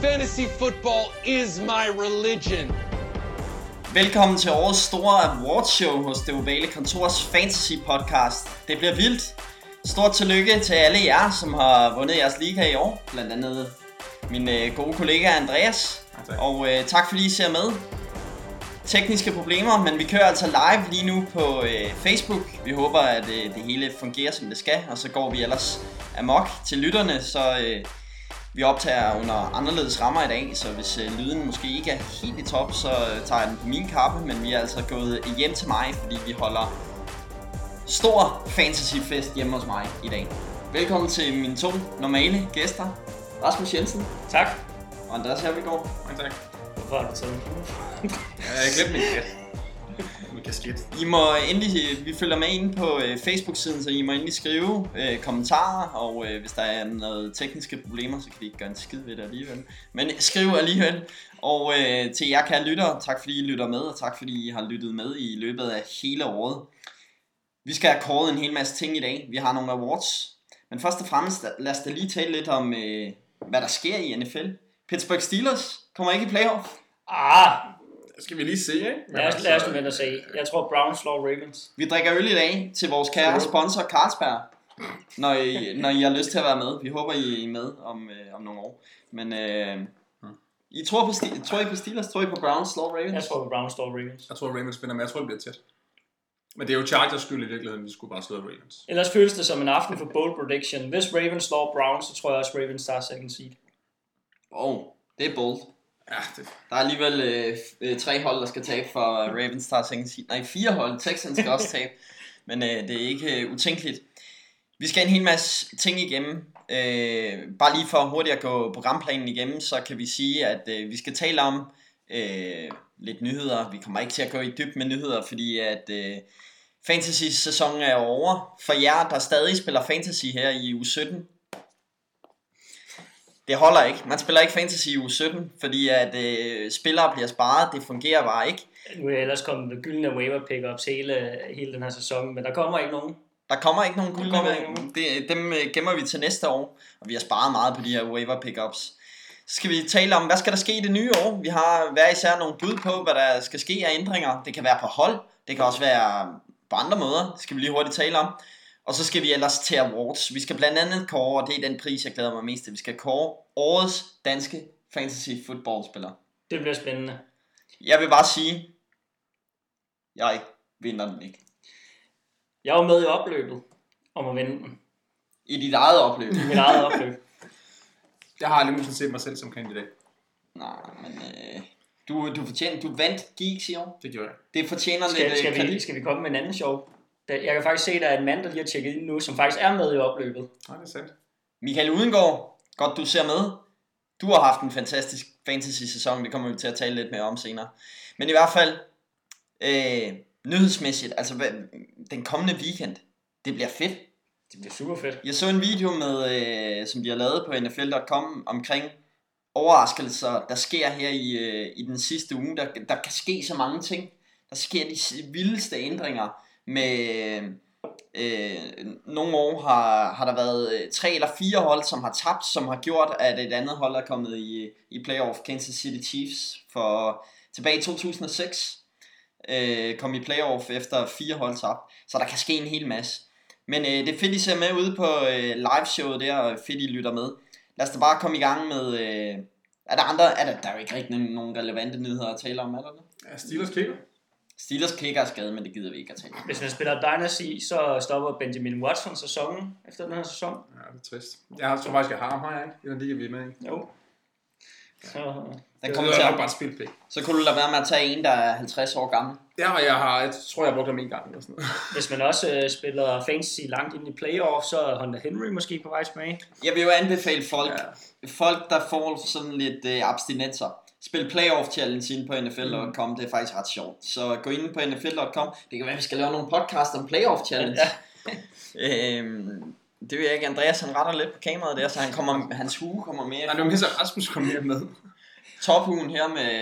Fantasy football is my religion. Velkommen til årets store awardshow hos det ovale kontors fantasy podcast. Det bliver vildt. Stort tillykke til alle jer, som har vundet jeres liga i år. Blandt andet min øh, gode kollega Andreas. Ja, tak. og øh, tak fordi I ser med. Tekniske problemer, men vi kører altså live lige nu på øh, Facebook. Vi håber, at øh, det hele fungerer som det skal, og så går vi ellers amok til lytterne, så øh, vi optager under anderledes rammer i dag, så hvis øh, lyden måske ikke er helt i top, så øh, tager jeg den på min kappe, men vi er altså gået hjem til mig, fordi vi holder stor fantasyfest hjemme hos mig i dag. Velkommen til mine to normale gæster, Rasmus Jensen Tak. og Andreas Hervigård. Mange tak. Hvorfor har du taget jeg glemte min kat. med kasket. I må endelig, vi følger med inde på øh, Facebook-siden, så I må endelig skrive øh, kommentarer, og øh, hvis der er noget tekniske problemer, så kan vi ikke gøre en skid ved det alligevel. Men skriv alligevel. Og øh, til jer kære lyttere, tak fordi I lytter med, og tak fordi I har lyttet med i løbet af hele året. Vi skal have kåret en hel masse ting i dag. Vi har nogle awards. Men først og fremmest, lad os da lige tale lidt om, øh, hvad der sker i NFL. Pittsburgh Steelers kommer ikke i playoff. Ah, skal vi lige se, ikke? Men lad os, lad os nu vente og se. Jeg tror Browns slår Ravens. Vi drikker øl i dag til vores kære sponsor Carlsberg, når I, når I har lyst til at være med. Vi håber, I er med om, øh, om nogle år. Men øh, I tror, på Sti- tror I på Steelers? Tror I på Browns slår Ravens? Jeg tror, Browns slår Ravens. Jeg tror, Ravens vinder, men jeg tror, det bliver tæt. Men det er jo Chargers skyld i virkeligheden, vi skulle bare slå Ravens. Ellers føles det som en aften for bold prediction. Hvis Ravens slår Browns, så tror jeg også, Ravens tager second seed. Oh, det er bold. Ja, det, Der er alligevel øh, øh, tre hold, der skal tabe for øh, Ravens Der second. Nej, fire hold. Texans skal også tabe. Men øh, det er ikke øh, utænkeligt. Vi skal en hel masse ting igennem. Øh, bare lige for hurtigt at gå programplanen igennem, så kan vi sige, at øh, vi skal tale om øh, lidt nyheder. Vi kommer ikke til at gå i dyb med nyheder, fordi at øh, fantasy-sæsonen er over. For jer, der stadig spiller fantasy her i uge 17, det holder ikke. Man spiller ikke fantasy i uge 17, fordi at øh, spillere bliver sparet. Det fungerer bare ikke. Nu er ellers kommet med gyldne waiver pickups hele, hele den her sæson, men der kommer ikke nogen. Der kommer ikke nogen nogen. Det, dem øh, gemmer vi til næste år, og vi har sparet meget på de her waiver pickups. Så skal vi tale om, hvad skal der ske i det nye år? Vi har hver især nogle bud på, hvad der skal ske af ændringer. Det kan være på hold, det kan også være på andre måder. Det skal vi lige hurtigt tale om. Og så skal vi ellers til awards. Vi skal blandt andet kåre, og det er den pris, jeg glæder mig mest til. Vi skal kåre årets danske fantasy footballspiller. Det bliver spændende. Jeg vil bare sige, jeg vinder den ikke. Jeg var med i opløbet om at vinde den. I dit eget opløb. I mit eget opløb. jeg har aldrig nogensinde set mig selv som kandidat. Nej, men øh, du, du, fortjener, du vandt Geeks i år. Det gjorde jeg. Det fortjener lidt Skal, øh, skal, vi, skal vi komme med en anden sjov? Der- Jeg kan faktisk se, at der er en mand, der lige har tjekket ind nu, som faktisk er med i opløbet. Nej, det er sandt. Michael Udengård, godt du ser med. Du har haft en fantastisk fantasy-sæson, det kommer vi til at tale lidt mere om senere. Men i hvert fald, øh, nyhedsmæssigt, altså den kommende weekend, det bliver fedt. Det bliver super fedt. Jeg så en video med, øh, som de har lavet på NFL.com omkring overraskelser, der sker her i, øh, i den sidste uge. Der, der kan ske så mange ting. Der sker de vildeste ændringer med... Øh, nogle år har, har der været øh, tre eller fire hold, som har tabt, som har gjort, at et andet hold er kommet i, i playoff. Kansas City Chiefs for tilbage i 2006 øh, kom i playoff efter fire hold tabt. Så der kan ske en hel masse. Men øh, det er fedt, I ser med ude på øh, liveshowet der, og fedt, I lytter med. Lad os da bare komme i gang med... Øh, er der andre... Er der, der er jo ikke rigtig nogen relevante nyheder at tale om, er der det? Ja, Steelers kicker. Steelers kicker er skadet, men det gider vi ikke at tale om. Hvis man spiller Dynasty, så stopper Benjamin Watson sæsonen efter den her sæson. Ja, det er trist. Jeg tror faktisk, jeg har ham, har jeg ikke? I den liga, vi er med i. Jo. Så, Den Det kommer er til at, bare et spilpæk. så kunne du lade være med at tage en, der er 50 år gammel. Ja, og jeg har, jeg tror, jeg har brugt ham en gang eller sådan noget. hvis man også øh, spiller fantasy langt ind i playoff, så er Hunter Henry måske på vej tilbage. Jeg vil jo anbefale folk, Ja. folk der får sådan lidt øh, abstinenser. Spil playoff challenge inde på NFL.com, det er faktisk ret sjovt. Så gå ind på NFL.com. Det kan være, vi skal lave nogle podcast om playoff challenge. Ja. øhm, det ved jeg ikke. Andreas han retter lidt på kameraet der, så han kommer, hans hue kommer mere. Nej, det var at Rasmus kom mere med. Tophugen her med...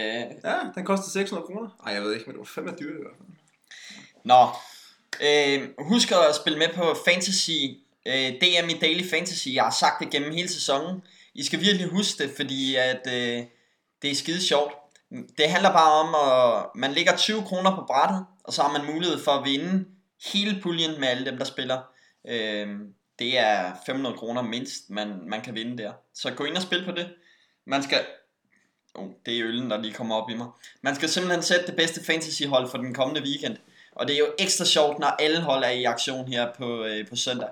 Ja, den kostede 600 kroner. Nej, jeg ved ikke, men det var fandme dyrt i hvert fald. Nå. Øh, husk at spille med på Fantasy. Øh, DM i Daily Fantasy. Jeg har sagt det gennem hele sæsonen. I skal virkelig huske det, fordi at, øh, det er skide sjovt. Det handler bare om, at man lægger 20 kroner på brættet, og så har man mulighed for at vinde hele puljen med alle dem, der spiller. Øh, det er 500 kroner mindst, man, man kan vinde der. Så gå ind og spil på det. Man skal... Oh, det er øllen, der lige kommer op i mig. Man skal simpelthen sætte det bedste fantasyhold for den kommende weekend. Og det er jo ekstra sjovt, når alle hold er i aktion her på, øh, på søndag.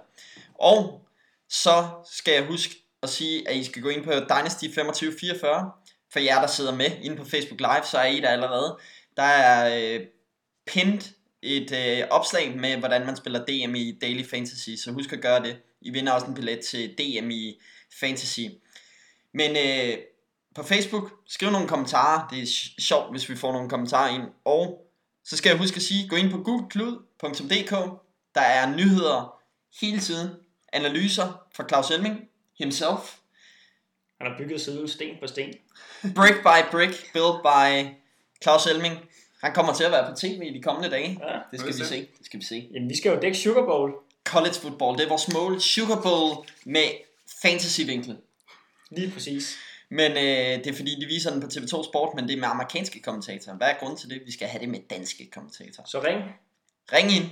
Og så skal jeg huske at sige, at I skal gå ind på Dynasty 2544. For jer, der sidder med inde på Facebook Live, så er I der allerede. Der er øh, pint et øh, opslag med, hvordan man spiller DM i Daily Fantasy, så husk at gøre det. I vinder også en billet til DM i Fantasy. Men øh, på Facebook, skriv nogle kommentarer. Det er sjovt, hvis vi får nogle kommentarer ind. Og så skal jeg huske at sige, gå ind på gulklud.dk. Der er nyheder hele tiden. Analyser fra Claus Elming himself. Han har bygget siden sten på sten. Brick by brick, built by Claus Elming. Han kommer til at være på tv i de kommende dage. Ja. Det skal vi se. Det skal vi se. Jamen, vi skal jo dække Sugar Bowl. College football, det er vores mål. Sugar Bowl med fantasy-vinklet. Lige præcis. Men øh, det er fordi, de viser den på TV2 Sport, men det er med amerikanske kommentatorer. Hvad er grunden til det? Vi skal have det med danske kommentatorer. Så ring. Ring ind.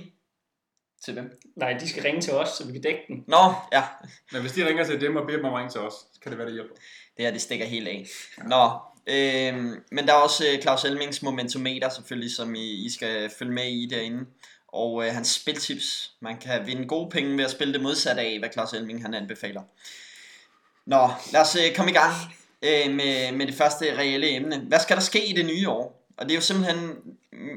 Til hvem? Nej, de skal ringe til os, så vi kan dække den. Nå, ja. Men hvis de ringer til dem og beder dem om at ringe til os, så kan det være, det hjælper. Det her, det stikker helt af. Nå, øh, men der er også øh, Claus Elmings momentometer selvfølgelig, som I, I skal følge med i derinde. Og øh, hans spiltips. Man kan vinde gode penge ved at spille det modsatte af, hvad Claus Elming han anbefaler. Nå, lad os øh, komme i gang øh, med, med det første reelle emne. Hvad skal der ske i det nye år? Og det er jo simpelthen,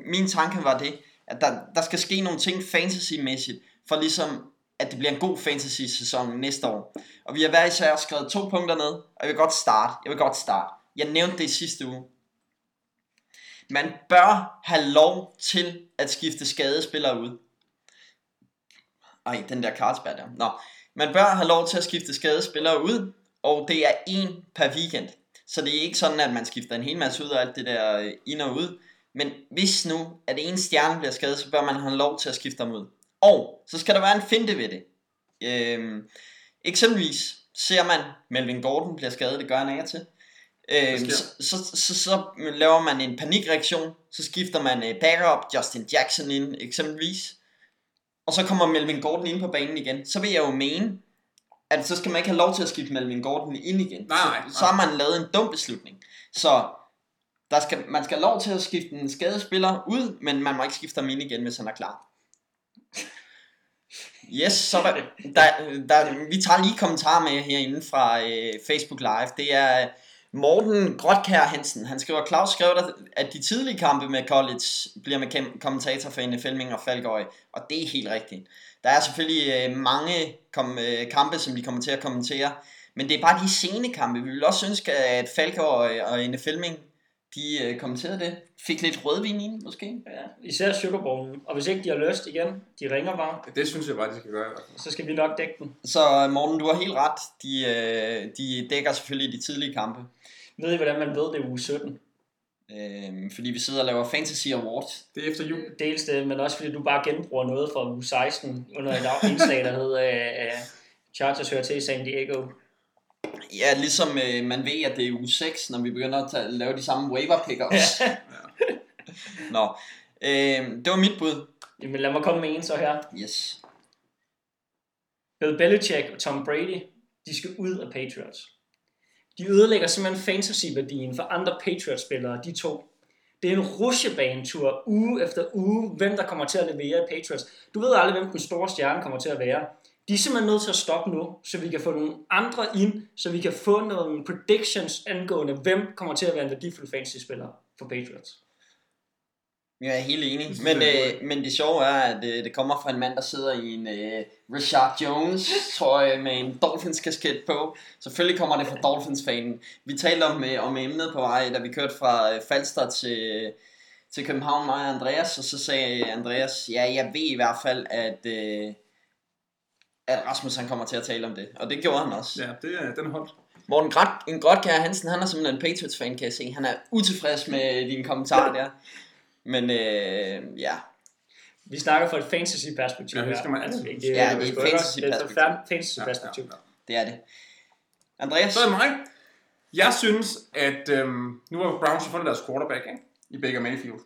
min tanke var det, at der, der skal ske nogle ting fantasymæssigt, for ligesom at det bliver en god fantasy-sæson næste år. Og vi har hver især skrevet to punkter ned, og jeg vil godt starte. Jeg vil godt starte. Jeg nævnte det i sidste uge. Man bør have lov til at skifte skadespillere ud. Ej, den der Carlsberg der. Nå. Man bør have lov til at skifte skadespillere ud, og det er en per weekend. Så det er ikke sådan, at man skifter en hel masse ud og alt det der ind og ud. Men hvis nu, at en stjerne bliver skadet, så bør man have lov til at skifte dem ud. Og så skal der være en finte ved det. Øhm, eksempelvis ser man, Melvin Gordon bliver skadet, det gør han af til. Øhm, så, så, så, så laver man en panikreaktion, så skifter man øh, backup Justin Jackson ind eksempelvis. Og så kommer Melvin Gordon ind på banen igen. Så vil jeg jo mene, at så skal man ikke have lov til at skifte Melvin Gordon ind igen. Nej, nej, Så, så har man lavet en dum beslutning. Så der skal, man skal have lov til at skifte en skadespiller ud, men man må ikke skifte ham ind igen, hvis han er klar. Yes, så der, der, der, vi tager lige kommentarer med herinde fra øh, Facebook Live. Det er Morten Grotkær Hansen. Han skriver, Claus skrev, at de tidlige kampe med college bliver med kommentator for NFL og Falkøj. Og det er helt rigtigt. Der er selvfølgelig øh, mange kom, øh, kampe, som de kommer til at kommentere. Men det er bare de sene kampe. Vi vil også ønske, at Falkøj og NFL de øh, kommenterede det. Fik lidt rødvin ind, måske. Ja, især Bowl. Og hvis ikke de har lyst igen, de ringer bare, Det synes jeg bare, de skal gøre. i så skal vi nok dække den. Så Morten, du har helt ret. De, øh, de dækker selvfølgelig de tidlige kampe. Ved I, hvordan man ved, det er uge 17? Øh, fordi vi sidder og laver Fantasy Awards. Det er efter jul. Dels det, men også fordi du bare genbruger noget fra uge 16 under et af- indslag, der hedder øh, øh, Chargers hører til i San Diego. Ja, ligesom øh, man ved, at det er uge 6, når vi begynder at tage, lave de samme waiver pickups. Nå, øh, det var mit bud. Jamen lad mig komme med en så her. Yes. Bill Belichick og Tom Brady, de skal ud af Patriots. De ødelægger simpelthen fantasy-værdien for andre Patriots-spillere, de to. Det er en rusjebanetur uge efter uge, hvem der kommer til at levere i Patriots. Du ved aldrig, hvem den store stjerne kommer til at være. De er simpelthen nødt til at stoppe nu, så vi kan få nogle andre ind, så vi kan få nogle predictions angående, hvem kommer til at være en værdifuld fantasy-spiller for Patriots. Jeg er helt enig. Men, øh, men det sjove er, at øh, det kommer fra en mand, der sidder i en øh, Richard Jones trøje med en Dolphins kasket på. Selvfølgelig kommer det fra Dolphins-fanen. Vi talte om, øh, om emnet på vej, da vi kørte fra øh, Falster til, til København, mig og Andreas. Og så sagde Andreas, ja, jeg ved i hvert fald, at, øh, at Rasmus han kommer til at tale om det. Og det gjorde han også. Ja, det er, den holdt. Morten Grat, en Grotkær Hansen, han er simpelthen en Patriots-fan, kan jeg se. Han er utilfreds med dine kommentarer der. Men øh, ja, Vi snakker fra et fantasy-perspektiv. Ja, det her. skal man Altså, huske. Ja, det er et fantasy-perspektiv. Det er et fantasy-perspektiv. det er det. Andreas? Så er det mig. Jeg synes, at øhm, nu har Browns jo fundet deres quarterback, ikke? I Baker Mayfield. Og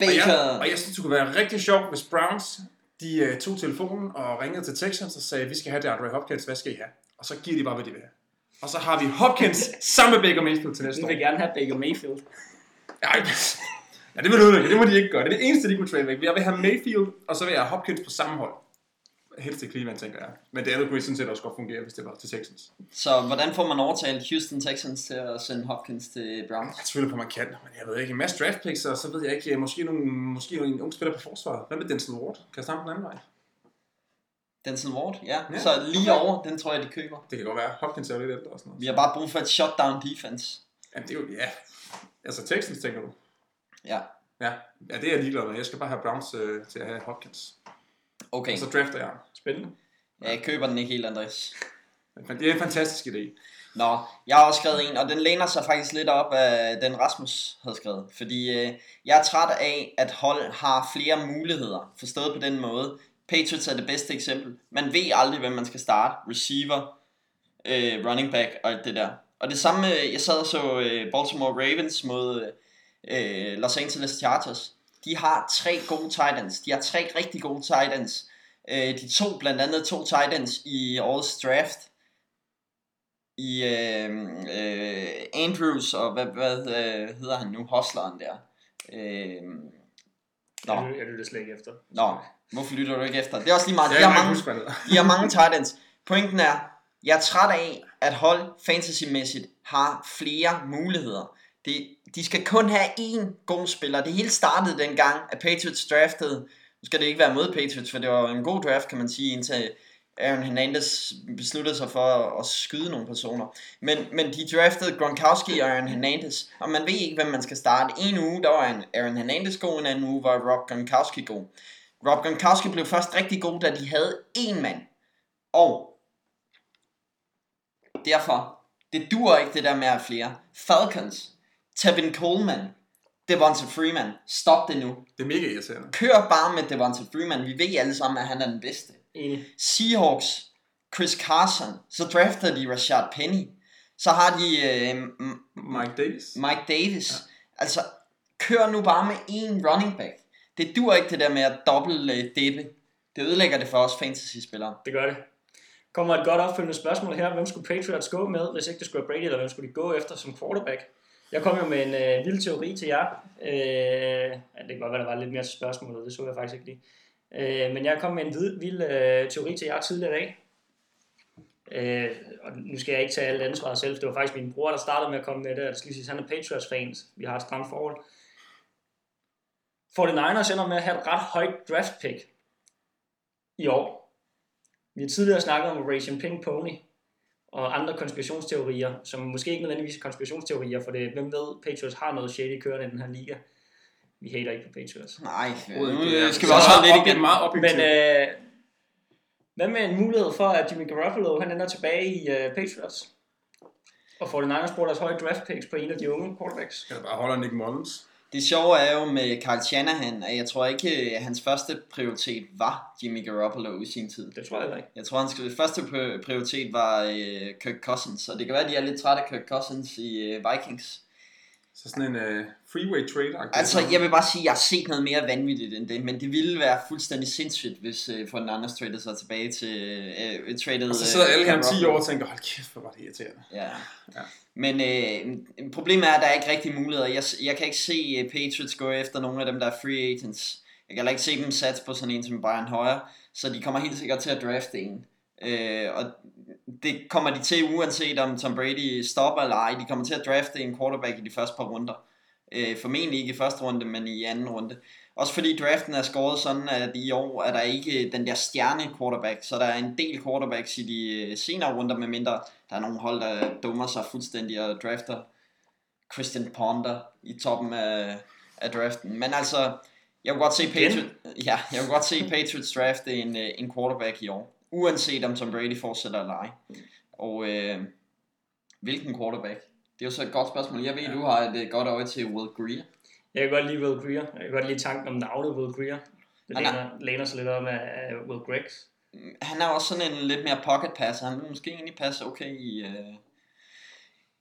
jeg, Baker. og jeg synes, det kunne være rigtig sjovt, hvis Browns de uh, tog telefonen og ringede til Texans og sagde, vi skal have DeAndre Hopkins, hvad skal I have? Og så giver de bare, hvad de vil have. Og så har vi Hopkins sammen med Baker Mayfield til næste Vi år. vil gerne have Baker Mayfield. Ej, ja, det vil du ikke. Det må de ikke gøre. Det er det eneste, de kunne trade væk. Jeg vil have Mayfield, og så vil jeg have Hopkins på samme hold. Helst til Cleveland, tænker jeg. Men det andet kunne sådan set også godt fungere, hvis det var til Texans. Så hvordan får man overtalt Houston Texans til at sende Hopkins til Browns? Jeg tvivler på, man kan, men jeg ved ikke. En masse draft picks, og så ved jeg ikke, måske, nogle, måske en ung spiller på forsvaret. Hvad med Denzel Ward? Kan jeg den anden vej? Denzel Ward, ja. Ja. Så lige over, den tror jeg, de køber. Det kan godt være. Hopkins er jo lidt ældre og sådan noget. Vi har bare brug for et shutdown defense. Jamen, det er jo, ja. Altså Texans, tænker du? Ja, Ja, ja det er jeg ligeglad med. Jeg skal bare have Browns øh, til at have Hopkins. okay. Og så drafter jeg Spændende. Jeg køber den ikke helt, Andreas. Det er en fantastisk idé. Nå, jeg har også skrevet en, og den læner sig faktisk lidt op af den Rasmus havde skrevet. Fordi øh, jeg er træt af, at hold har flere muligheder, forstået på den måde. Patriots er det bedste eksempel. Man ved aldrig, hvem man skal starte. Receiver, øh, running back og alt det der. Og det samme, øh, jeg sad og så øh, Baltimore Ravens mod øh, Los Angeles Chargers. De har tre gode tight ends. De har tre rigtig gode tight ends. Øh, de to blandt andet to tight ends i årets draft i øh, øh, Andrews og hvad, hvad øh, hedder han nu, Hosleren der. Øh, nå, Jeg, jeg lytter slet ikke efter. nå, hvorfor lytter du ikke efter? Det er også lige meget. De har mange, de har mange tight ends. Pointen er, jeg er træt af, at hold fantasymæssigt har flere muligheder. Det, de skal kun have én god spiller. Det hele startede dengang, at Patriots draftede. Nu skal det ikke være mod Patriots, for det var en god draft, kan man sige, indtil Aaron Hernandez besluttede sig for at, skyde nogle personer. Men, men de draftede Gronkowski og Aaron Hernandez, og man ved ikke, hvem man skal starte. En uge, der var en Aaron Hernandez god, en anden uge var Rob Gronkowski god. Rob Gronkowski blev først rigtig god, da de havde én mand. Og derfor, det dur ikke det der med at flere. Falcons, Tevin Coleman, Devonta Freeman, stop det nu. Det er mega irriterende. Kør bare med Devonta Freeman, vi ved alle sammen, at han er den bedste. Enig. Seahawks, Chris Carson, så drafter de Rashad Penny. Så har de øh, M- Mike Davis. Mike Davis. Ja. Altså, kør nu bare med én running back. Det dur ikke det der med at dobbelt øh, dippe. Det ødelægger det for os fantasy-spillere. Det gør det. Kommer et godt opfølgende spørgsmål her. Hvem skulle Patriots gå med, hvis ikke det skulle være Brady, eller hvem skulle de gå efter som quarterback? Jeg kom jo med en øh, vild teori til jer. Øh, ja, det kan godt være, der var lidt mere spørgsmål, og det så jeg faktisk ikke lige. Øh, men jeg kom med en vild, vild øh, teori til jer tidligere i dag. Øh, og nu skal jeg ikke tage alt ansvaret selv, for det var faktisk min bror, der startede med at komme med det. Jeg skal lige sige, han er Patriots-fans. Vi har et stramt forhold. 49ers ender med at have et ret højt draft pick i år. Vi har tidligere snakket om Ration Pink Pony og andre konspirationsteorier, som måske ikke nødvendigvis er konspirationsteorier, for det, hvem ved, Patriots har noget shady kørende i den her liga. Vi hater ikke på Patriots. Nej, Overhovedet nu skal vi også holde lidt igen. meget objektivt. Men øh, hvad med en mulighed for, at Jimmy Garoppolo han ender tilbage i øh, Patriots? Og 49ers bruger deres høje draft picks på en af de unge quarterbacks. Skal der bare holde Nick Mullins? Det sjove er jo med Carl Shanahan, at jeg tror ikke, at hans første prioritet var Jimmy Garoppolo i sin tid. Det tror jeg ikke. Jeg tror, hans første pri- prioritet var øh, Kirk Cousins, og det kan være, at de er lidt trætte af Kirk Cousins i øh, Vikings. Så sådan en uh, freeway trade -agtig. Altså, jeg vil bare sige, at jeg har set noget mere vanvittigt end det, men det ville være fuldstændig sindssygt, hvis øh, for den anden traded sig tilbage til øh, traded... Og så sidder øh, alle her om 10 Garoppolo. år og tænker, hold kæft, hvor var det irriterende. Ja. Ja. Men øh, problemet er, at der er ikke rigtig muligheder. Jeg, jeg kan ikke se øh, Patriots gå efter nogle af dem, der er free agents. Jeg kan heller ikke se dem satse på sådan en som Brian Hoyer, så de kommer helt sikkert til at drafte en. Øh, og det kommer de til, uanset om Tom Brady stopper eller ej. De kommer til at drafte en quarterback i de første par runder. Øh, formentlig ikke i første runde, men i anden runde. Også fordi draften er skåret sådan, at i år er der ikke den der stjerne quarterback, så der er en del quarterbacks i de øh, senere runder, med mindre der er nogle hold, der dummer sig fuldstændig og drafter Christian Ponder i toppen af, af draften. Men altså, jeg kunne godt se Patriots, ja, jeg kunne godt se Patriots drafte en, øh, en quarterback i år. Uanset om Tom Brady fortsætter eller ej. Og øh, hvilken quarterback? Det er jo så et godt spørgsmål. Jeg ved, ja. du har et øh, godt øje til Will Greer. Jeg kan godt lide Will Greer. Jeg kan godt lide tanken om navnet Will Greer. Det Han er- læner, læner sig lidt om af, af Will Greggs. Han er også sådan en lidt mere pocket passer. Han vil måske egentlig passe okay i, øh,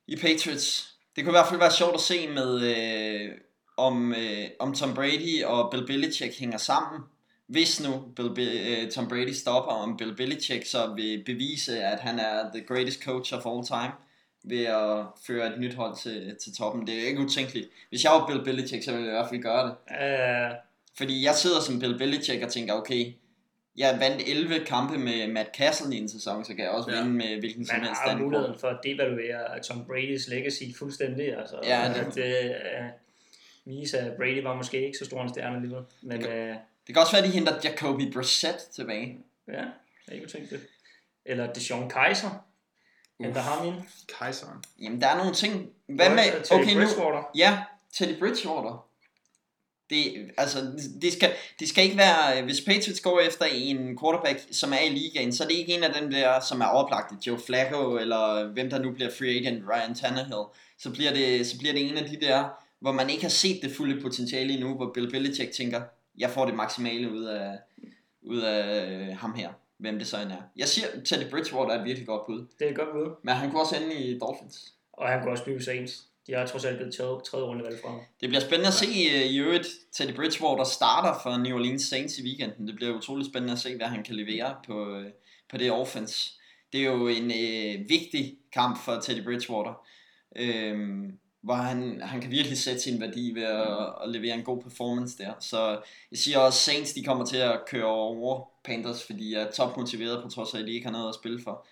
i Patriots. Det kunne i hvert fald være sjovt at se med, øh, om, øh, om Tom Brady og Bill Belichick hænger sammen. Hvis nu Bill, Bi- øh, Tom Brady stopper, om Bill Belichick så vil bevise, at han er the greatest coach of all time ved at føre et nyt hold til, til toppen. Det er ikke utænkeligt. Hvis jeg var Bill Belichick, så ville jeg i hvert fald gøre det. Uh, Fordi jeg sidder som Bill Belichick og tænker, okay, jeg vandt 11 kampe med Matt Castle i en sæson, så kan jeg også Ja. vinde med hvilken som man helst har anden muligheden for at devaluere Tom Brady's legacy fuldstændig. Altså, Ja, det- at uh, vise, at Brady var måske ikke så stor en stjerne alligevel. Men uh, Det kan også være, at de henter Jacoby Brissett tilbage. ja, det er ikke tænkt det. Eller Deshaun Kaiser. Henter ham ind. Kejseren. Jamen, der er nogle ting. Hvad med... Teddy Okay, nu... Ja, Teddy Bridgewater. Det, altså, det skal, det skal ikke være, hvis Patriots går efter en quarterback, som er i ligaen, så er det ikke en af dem der, som er overplagt, Joe Flacco, eller hvem der nu bliver free agent, Ryan Tannehill. Så bliver det, så bliver det en af de der, hvor man ikke har set det fulde potentiale endnu, hvor Bill Belichick tænker, jeg får det maksimale ud af, ud af øh, ham her, hvem det så end er. Jeg siger, Teddy Bridgewater er et virkelig godt bud, Det er et godt bud. men han kunne også ende i Dolphins. Og han kunne også blive Saints. De har trods alt blevet taget tredje rundevalg fra ham. Det bliver spændende at se øh, i øvrigt. Teddy Bridgewater starter for New Orleans Saints i weekenden. Det bliver utroligt spændende at se, hvad han kan levere på, øh, på det offense. Det er jo en øh, vigtig kamp for Teddy Bridgewater. Øh, hvor han, han kan virkelig sætte sin værdi ved at, at levere en god performance der. Så jeg siger også, Saints de kommer til at køre over Panthers, fordi jeg er topmotiveret på trods af, at de ikke har noget at spille for.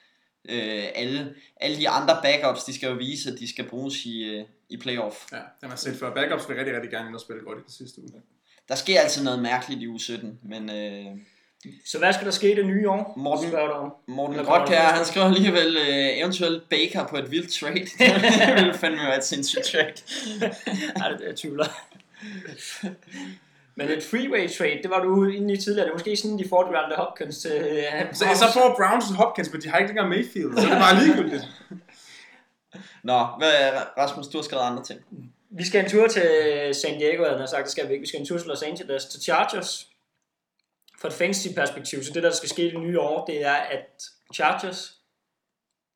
Øh, alle, alle de andre backups, de skal jo vise, at de skal bruges i, øh, i playoff. Ja, den har set før. Backups vil rigtig, rigtig gerne ind og spille godt i den sidste uge. Der sker altid noget mærkeligt i uge 17, men øh, Så hvad skal der ske i det nye år? Morten- Spørger du om. Morten Grotkær, han skriver alligevel øh, eventuelt Baker på et vildt trade. det ville fandme være et sindssygt trade. Ej, det jeg tvivler. Men et freeway trade, det var du inde i tidligere. Det er måske sådan, de får DeAndre Hopkins til... Uh, Så, så får Browns Hopkins, men de har ikke længere Mayfield, så det er bare ligegyldigt. Nå, hvad, Rasmus, du har skrevet andre ting. Vi skal en tur til San Diego, havde han sagt, det skal vi ikke. Vi skal en tur til Los Angeles, til Chargers. Fra et fantasy perspektiv, så det der skal ske det nye år, det er, at Chargers,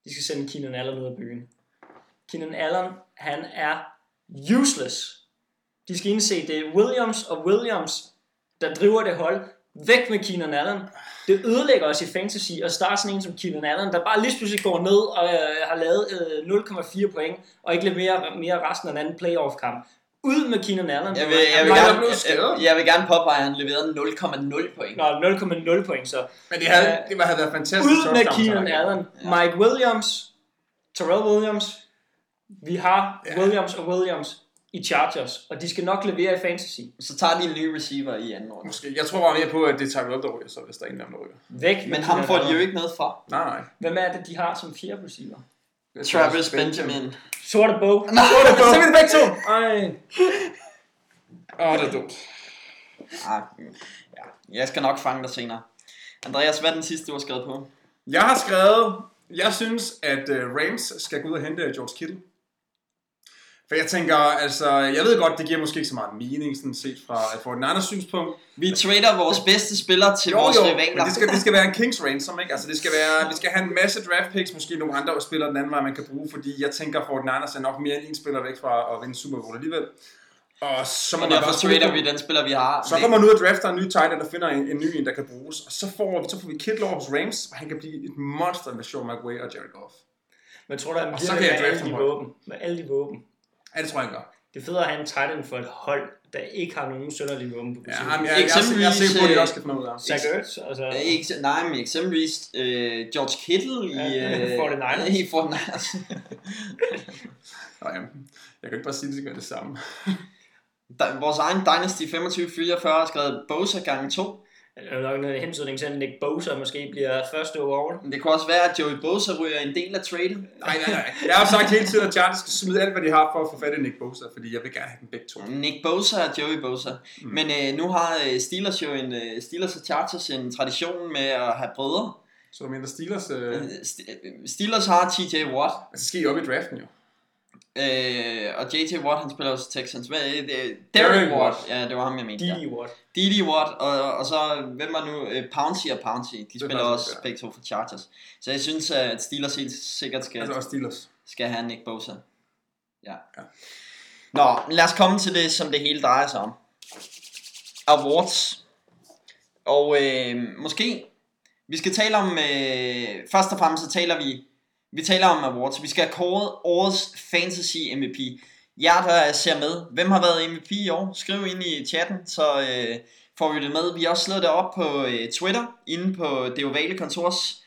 de skal sende Keenan Allen ud af byen. Keenan Allen, han er useless. De skal indse, det er Williams og Williams, der driver det hold. Væk med Keenan Allen. Det ødelægger os i fantasy at starte sådan en som Keenan Allen, der bare lige pludselig går ned og øh, har lavet øh, 0,4 point, og ikke leverer mere resten af en anden playoff-kamp. Ud med Keenan Allen. Jeg vil, jeg vil, gerne, jeg, jeg vil gerne påpege, at han leverede 0,0 point. Nå, 0,0 point så. Men det havde, det havde været fantastisk. Ud med Keenan. Allen. Mike Williams. Terrell Williams. Vi har Ja. Williams og Williams i Chargers, og de skal nok levere i fantasy. Så tager de en ny receiver i anden runde. Måske. Jeg tror bare mere på, at det er Tyrell, der ryger, så hvis der er en af dem, der ryger. Væk Men ham får de jo ikke noget fra. Nej, nej. Hvem er det, de har som fjerde receiver? Det Travis Benjamin. Sorte bog. Nej, Så er vi begge to! Ej. Åh, det er dumt. Ah, ja. Jeg skal nok fange dig senere. Andreas, hvad er den sidste, du har skrevet på? Jeg har skrevet, jeg synes, at uh, Rams skal gå ud og hente George Kittle. For jeg tænker, altså, jeg ved godt, det giver måske ikke så meget mening, sådan set fra for den anden synspunkt. Vi trader vores bedste spillere til Jo, vores jo, rivaler. men det skal, det skal være en Kings ransom, ikke? Altså, det skal være, vi skal have en masse draft picks, måske nogle andre spillere den anden vej, man kan bruge, fordi jeg tænker, for den anden er nok mere end en spiller væk fra at vinde Super Bowl alligevel. Og så må Og man derfor trader vi den spiller, vi har. Så går man ud og drafter en ny tight end, der finder en, en ny en, der kan bruges. Og så får, så får vi Kittle over hos Rams, og han kan blive et monster med Sean McVay og Jared Goff. Men tror du, at han Og bliver så med kan jeg alle drafte de ham højt. våben? Med alle de våben. Ja, det tror jeg, han gør. Det er fedt at have en tight end for et hold, der ikke har nogen sønderlige våben på Ja, positionen. ham, jeg, jeg, jeg, jeg, er sikker på, at de øh, også kan finde ud af. Zach Ertz, altså... Øh, Ikke, nej, men eksempelvis øh, George Kittle i, Ja, øh, 49ers. i 49ers. Nå, jamen, jeg kan ikke bare sige, at det skal være det samme. Vores egen Dynasty 2544 har skrevet Bosa gange 2. Det er nok noget hensynning til, at Nick Bosa måske bliver første overall. Men det kunne også være, at Joey Bosa ryger en del af traden. Nej, nej, nej. Jeg har sagt hele tiden, at Chargers skal smide alt, hvad de har for at få fat i Nick Bosa, fordi jeg vil gerne have dem begge to. Nick Bosa og Joey Bosa. Mm. Men øh, nu har øh, Steelers jo en, øh, Steelers og Chargers en tradition med at have brødre. Så du mener Steelers, øh, Øh, St- øh, Steelers har TJ Watt, altså skal I op i draften jo. Øh, og JJ Watt han spiller også Texans. Hvad er det? Derek Watt. Ja, det var ham, jeg mente. Ja. Didi Watt. Didi Watt, og, og så, hvem var nu, øh, Pouncy og Pouncy, de spiller også ja. begge to for Chargers. Så jeg synes, at Steelers helt sikkert skal, Altså også Steelers. skal have Nick Bosa. Ja. Nå, lad os komme til det, som det hele drejer sig om. Awards. Og øh, måske, vi skal tale om, øh, først og fremmest så taler vi, vi taler om awards. Vi skal have kåret årets fantasy MVP. Jer, der ser med, hvem har været MVP i år? Skriv ind i chatten, så øh, får vi det med. Vi har også slået det op på øh, Twitter, inde på det ovale kontors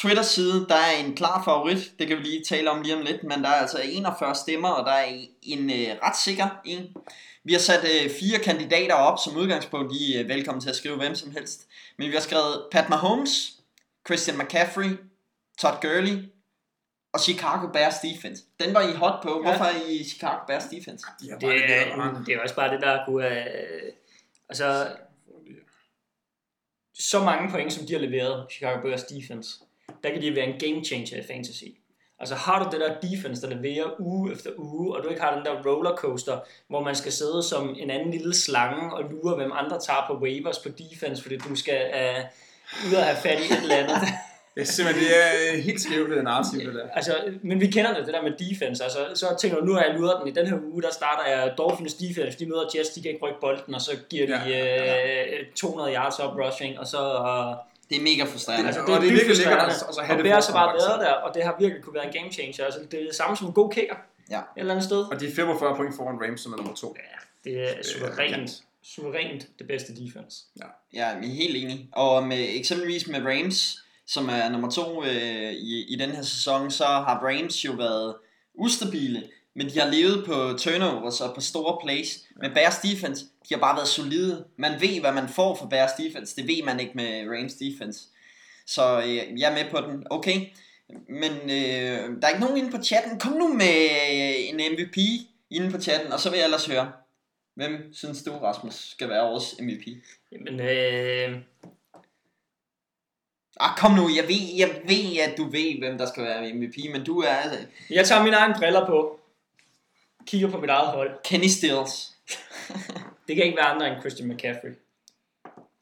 Twitter-side, der er en klar favorit, det kan vi lige tale om lige om lidt, men der er altså 41 stemmer, og der er en øh, ret sikker en. Vi har sat øh, fire kandidater op som udgangspunkt, I er velkommen til at skrive hvem som helst. Men vi har skrevet Pat Mahomes, Christian McCaffrey, Todd Gurley og Chicago Bears defense. Den var I hot på. Hvorfor er I Chicago Bears defense? De har Det, leveret er, det er også bare det, der kunne... Øh, altså, så mange point, som de har leveret, Chicago Bears defense, der kan de være en game changer i fantasy. Altså har du det der defense, der leverer uge efter uge, og du ikke har den der rollercoaster, hvor man skal sidde som en anden lille slange og lure, hvem andre tager på waivers på defense, fordi du skal uh, ud og have fat i et eller andet. Det er simpelthen det er øh, helt skævt, det narrativ, det der. altså, men vi kender det, det der med defense. Altså, så tænker du, nu har jeg luret den. I den her uge, der starter jeg Dolphins defense. De møder Jets, de kan ikke rykke bolden, og så giver de Ja, øh, 200 yards op rushing, og så... Øh, Det er mega frustrerende. Altså, Og det er, det er virkelig lækkert at- at så have og det har forsvar, bare været der, og det har virkelig kunne være en game changer. Altså, det er det samme som en god kicker. Ja. Et eller andet sted. Og de er 45 point foran Rams, som er nummer to. Ja, det er suverænt, suverænt det bedste defense. Ja, jeg er helt enig. Og med, eksempelvis med Rams, som er nummer to øh, i, i den her sæson, så har Rams jo været ustabile, men de har levet på turnovers og på store plays. Med Bears defense, de har bare været solide. Man ved, hvad man får for Bears defense. Det ved man ikke med Rams defense. Så øh, jeg er med på den. Okay. Men øh, der er ikke nogen inde på chatten. Kom nu med en MVP inde på chatten, og så vil jeg ellers høre. Hvem synes du, Rasmus, skal være årets MVP? Jamen, øh, Ah, kom nu, jeg ved, jeg ved, at du ved, hvem der skal være MVP, men du er altså jeg tager mine egne briller på. Kigger på mit eget hold. Kenny Stills. Det kan ikke være andre end Christian McCaffrey.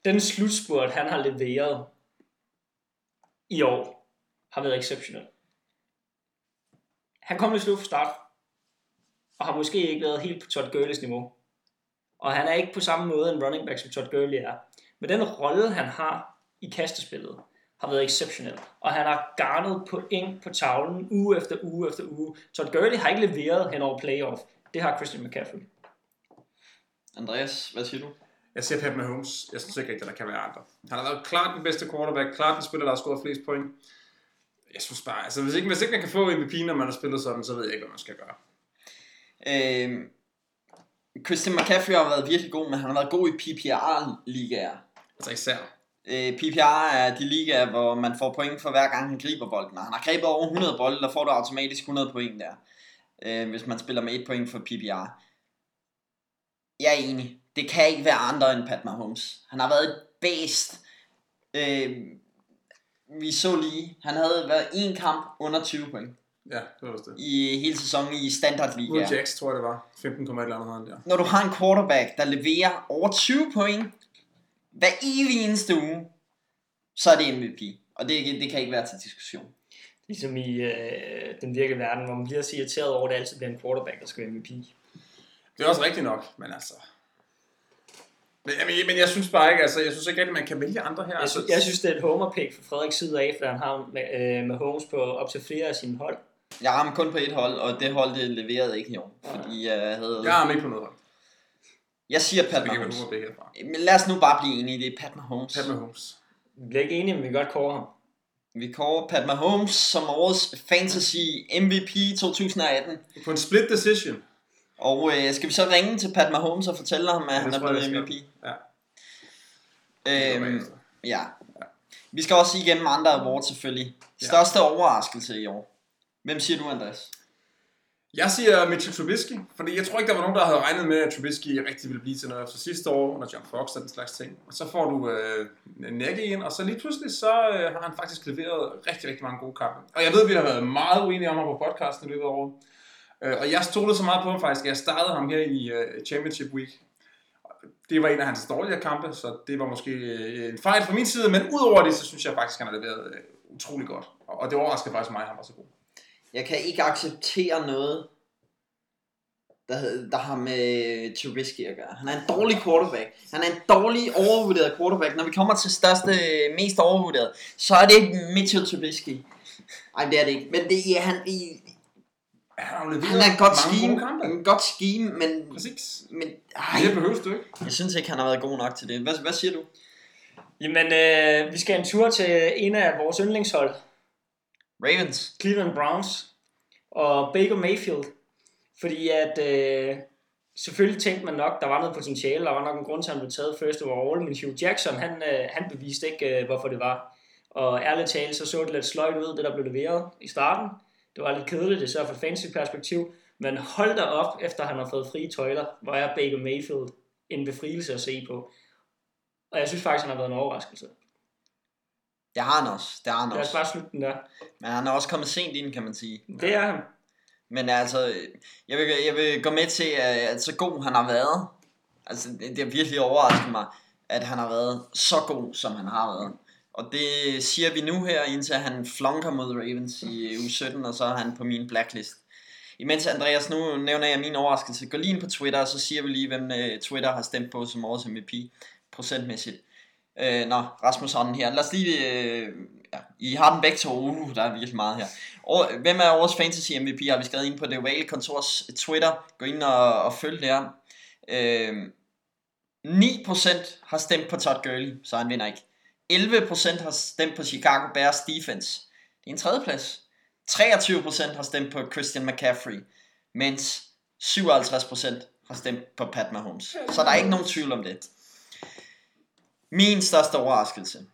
Den slutspurt, han har leveret i år, har været exceptionel. Han kom lidt slut fra start, og har måske ikke været helt på Todd Gurley's niveau. Og han er ikke på samme måde en running back, som Todd Gurley er. Men den rolle, han har i kastespillet, har været exceptionel. Og han har garnet point på tavlen uge efter uge efter uge. Todd Gurley har ikke leveret hen over playoff. Det har Christian McCaffrey. Andreas, hvad siger du? Jeg ser Pat Mahomes. Jeg synes ikke rigtig, der kan være andre. Han har været klart den bedste quarterback, klart den spiller, der har scoret flest point. Jeg synes bare, altså hvis ikke, hvis ikke man kan få MVP, når man har spillet sådan, så ved jeg ikke, hvad man skal gøre. Øh, Christian McCaffrey har været virkelig god, men han har været god i PPR-ligaer. Altså især. Øh, PPR er de ligaer, hvor man får point for hver gang han griber bolden. Og han har grebet over 100 bolde, der får du automatisk 100 point der. Øh, hvis man spiller med et point for PPR. Jeg er enig. Det kan ikke være andre end Pat Mahomes. Han har været et bæst. Øh, vi så lige, han havde været en kamp under 20 point Ja, det var det. i hele sæsonen i standardligaer. Will Jacks, tror jeg det var. 15, eller andet der. Når du har en quarterback, der leverer over 20 point hver evig eneste uge, så er det MVP. Og det, det kan ikke være til diskussion. Ligesom i øh, den virkelige verden, hvor man bliver så irriteret over, at det altid bliver en quarterback, der skal være MVP. Det er også rigtigt nok, men altså... Men, jamen, men jeg synes bare ikke, altså, jeg synes ikke rigtig, man kan vælge andre her. Jeg, synes, jeg synes, det er et homer pick fra Frederiks side af, fordi han har med, øh, med Holmes på op til flere af sine hold. Jeg ramte kun på et hold, og det hold det leverede ikke i år. Fordi jeg havde... jeg er med på noget hold. Jeg siger Pat Mahomes. Men lad os nu bare blive enige, det er Pat Mahomes. Pat Mahomes. Vi bliver ikke enige, men vi kan godt kåre ham. Vi kårer Pat Mahomes som årets Fantasy MVP 2018. På en split decision. Og øh, skal vi så ringe til Pat Mahomes og fortælle ham, at Ja, han er blevet MVP? Ja. Øhm, ja. Vi skal også igennem andre awards selvfølgelig. Største overraskelse i år. Hvem siger du, Andreas? Jeg siger Mitchell Trubisky, fordi jeg tror ikke, der var nogen, der havde regnet med, at Trubisky rigtig ville blive til noget efter sidste år, under John Fox og den slags ting. Og så får du øh, Nagy ind, og så lige pludselig, så øh, har han faktisk leveret rigtig, rigtig mange gode kampe. Og jeg ved, at vi har været meget uenige om ham på podcasten i løbet af året. Øh, og jeg stolede så meget på ham faktisk, at jeg startede ham her i øh, Championship Week. Det var en af hans dårligere kampe, så det var måske øh, en fejl fra min side, men udover det, så synes jeg faktisk, at han har leveret øh, utrolig godt. Og og det overraskede faktisk mig, at han var så god. Jeg kan ikke acceptere noget der, der har med Trubisky at gøre. Han er en dårlig quarterback. Han er en dårlig overvurderet quarterback. Når vi kommer til største, mest overvurderet, så er det ikke Mitchell Trubisky. Nej, det er det ikke. Men det er han i... Han Han er et godt scheme. En godt scheme, men... Præcis. men ej, Det behøves du ikke. jeg synes ikke, han har været god nok til det. Hvad, hvad siger du? Jamen, øh, vi skal en tur til en af vores yndlingshold, Ravens. Cleveland Browns, og Baker Mayfield. Fordi at, øh, selvfølgelig tænkte man nok, der var noget potentiale, der var nok en grund til, at han blev taget first overall, men Hugh Jackson, han, øh, han beviste ikke, øh, hvorfor det var. Og ærligt talt, så så det lidt sløjt ud, det der blev leveret i starten. Det var lidt kedeligt, især fra fancy perspektiv. Men hold da op, efter han har fået frie tøjler, hvor er Baker Mayfield en befrielse at se på. Og jeg synes faktisk, han har været en overraskelse. Det har han også. Det har han Lad os også. bare slutte den der. Men han er også kommet sent ind, kan man sige. Det er han. Men altså, jeg vil, jeg vil gå med til, at, at så god han har været. Altså, det, det har virkelig overrasket mig, at han har været så god, som han har været. Og det siger vi nu her, indtil han flonker mod Ravens i uge 17, og så er han på min blacklist. Imens Andreas, nu nævner jeg min overraskelse. Gå lige ind på Twitter, og så siger vi lige, hvem uh, Twitter har stemt på som årets MVP, procentmæssigt. Øh, nå, Rasmus har den her. Lad os lige... Øh, ja, I har den begge to. Uh, der er virkelig meget her. Og, hvem er årets fantasy MVP har vi skrevet ind på det Whale Kontors Twitter. Gå ind og, og følg det her. Øh, 9% har stemt på Todd Gurley, så han vinder ikke. 11% har stemt på Chicago Bears defense. Det er en tredjeplads. 23% har stemt på Christian McCaffrey, mens 57% har stemt på Pat Mahomes. Så der er ikke nogen tvivl om det. Min største overraskelse.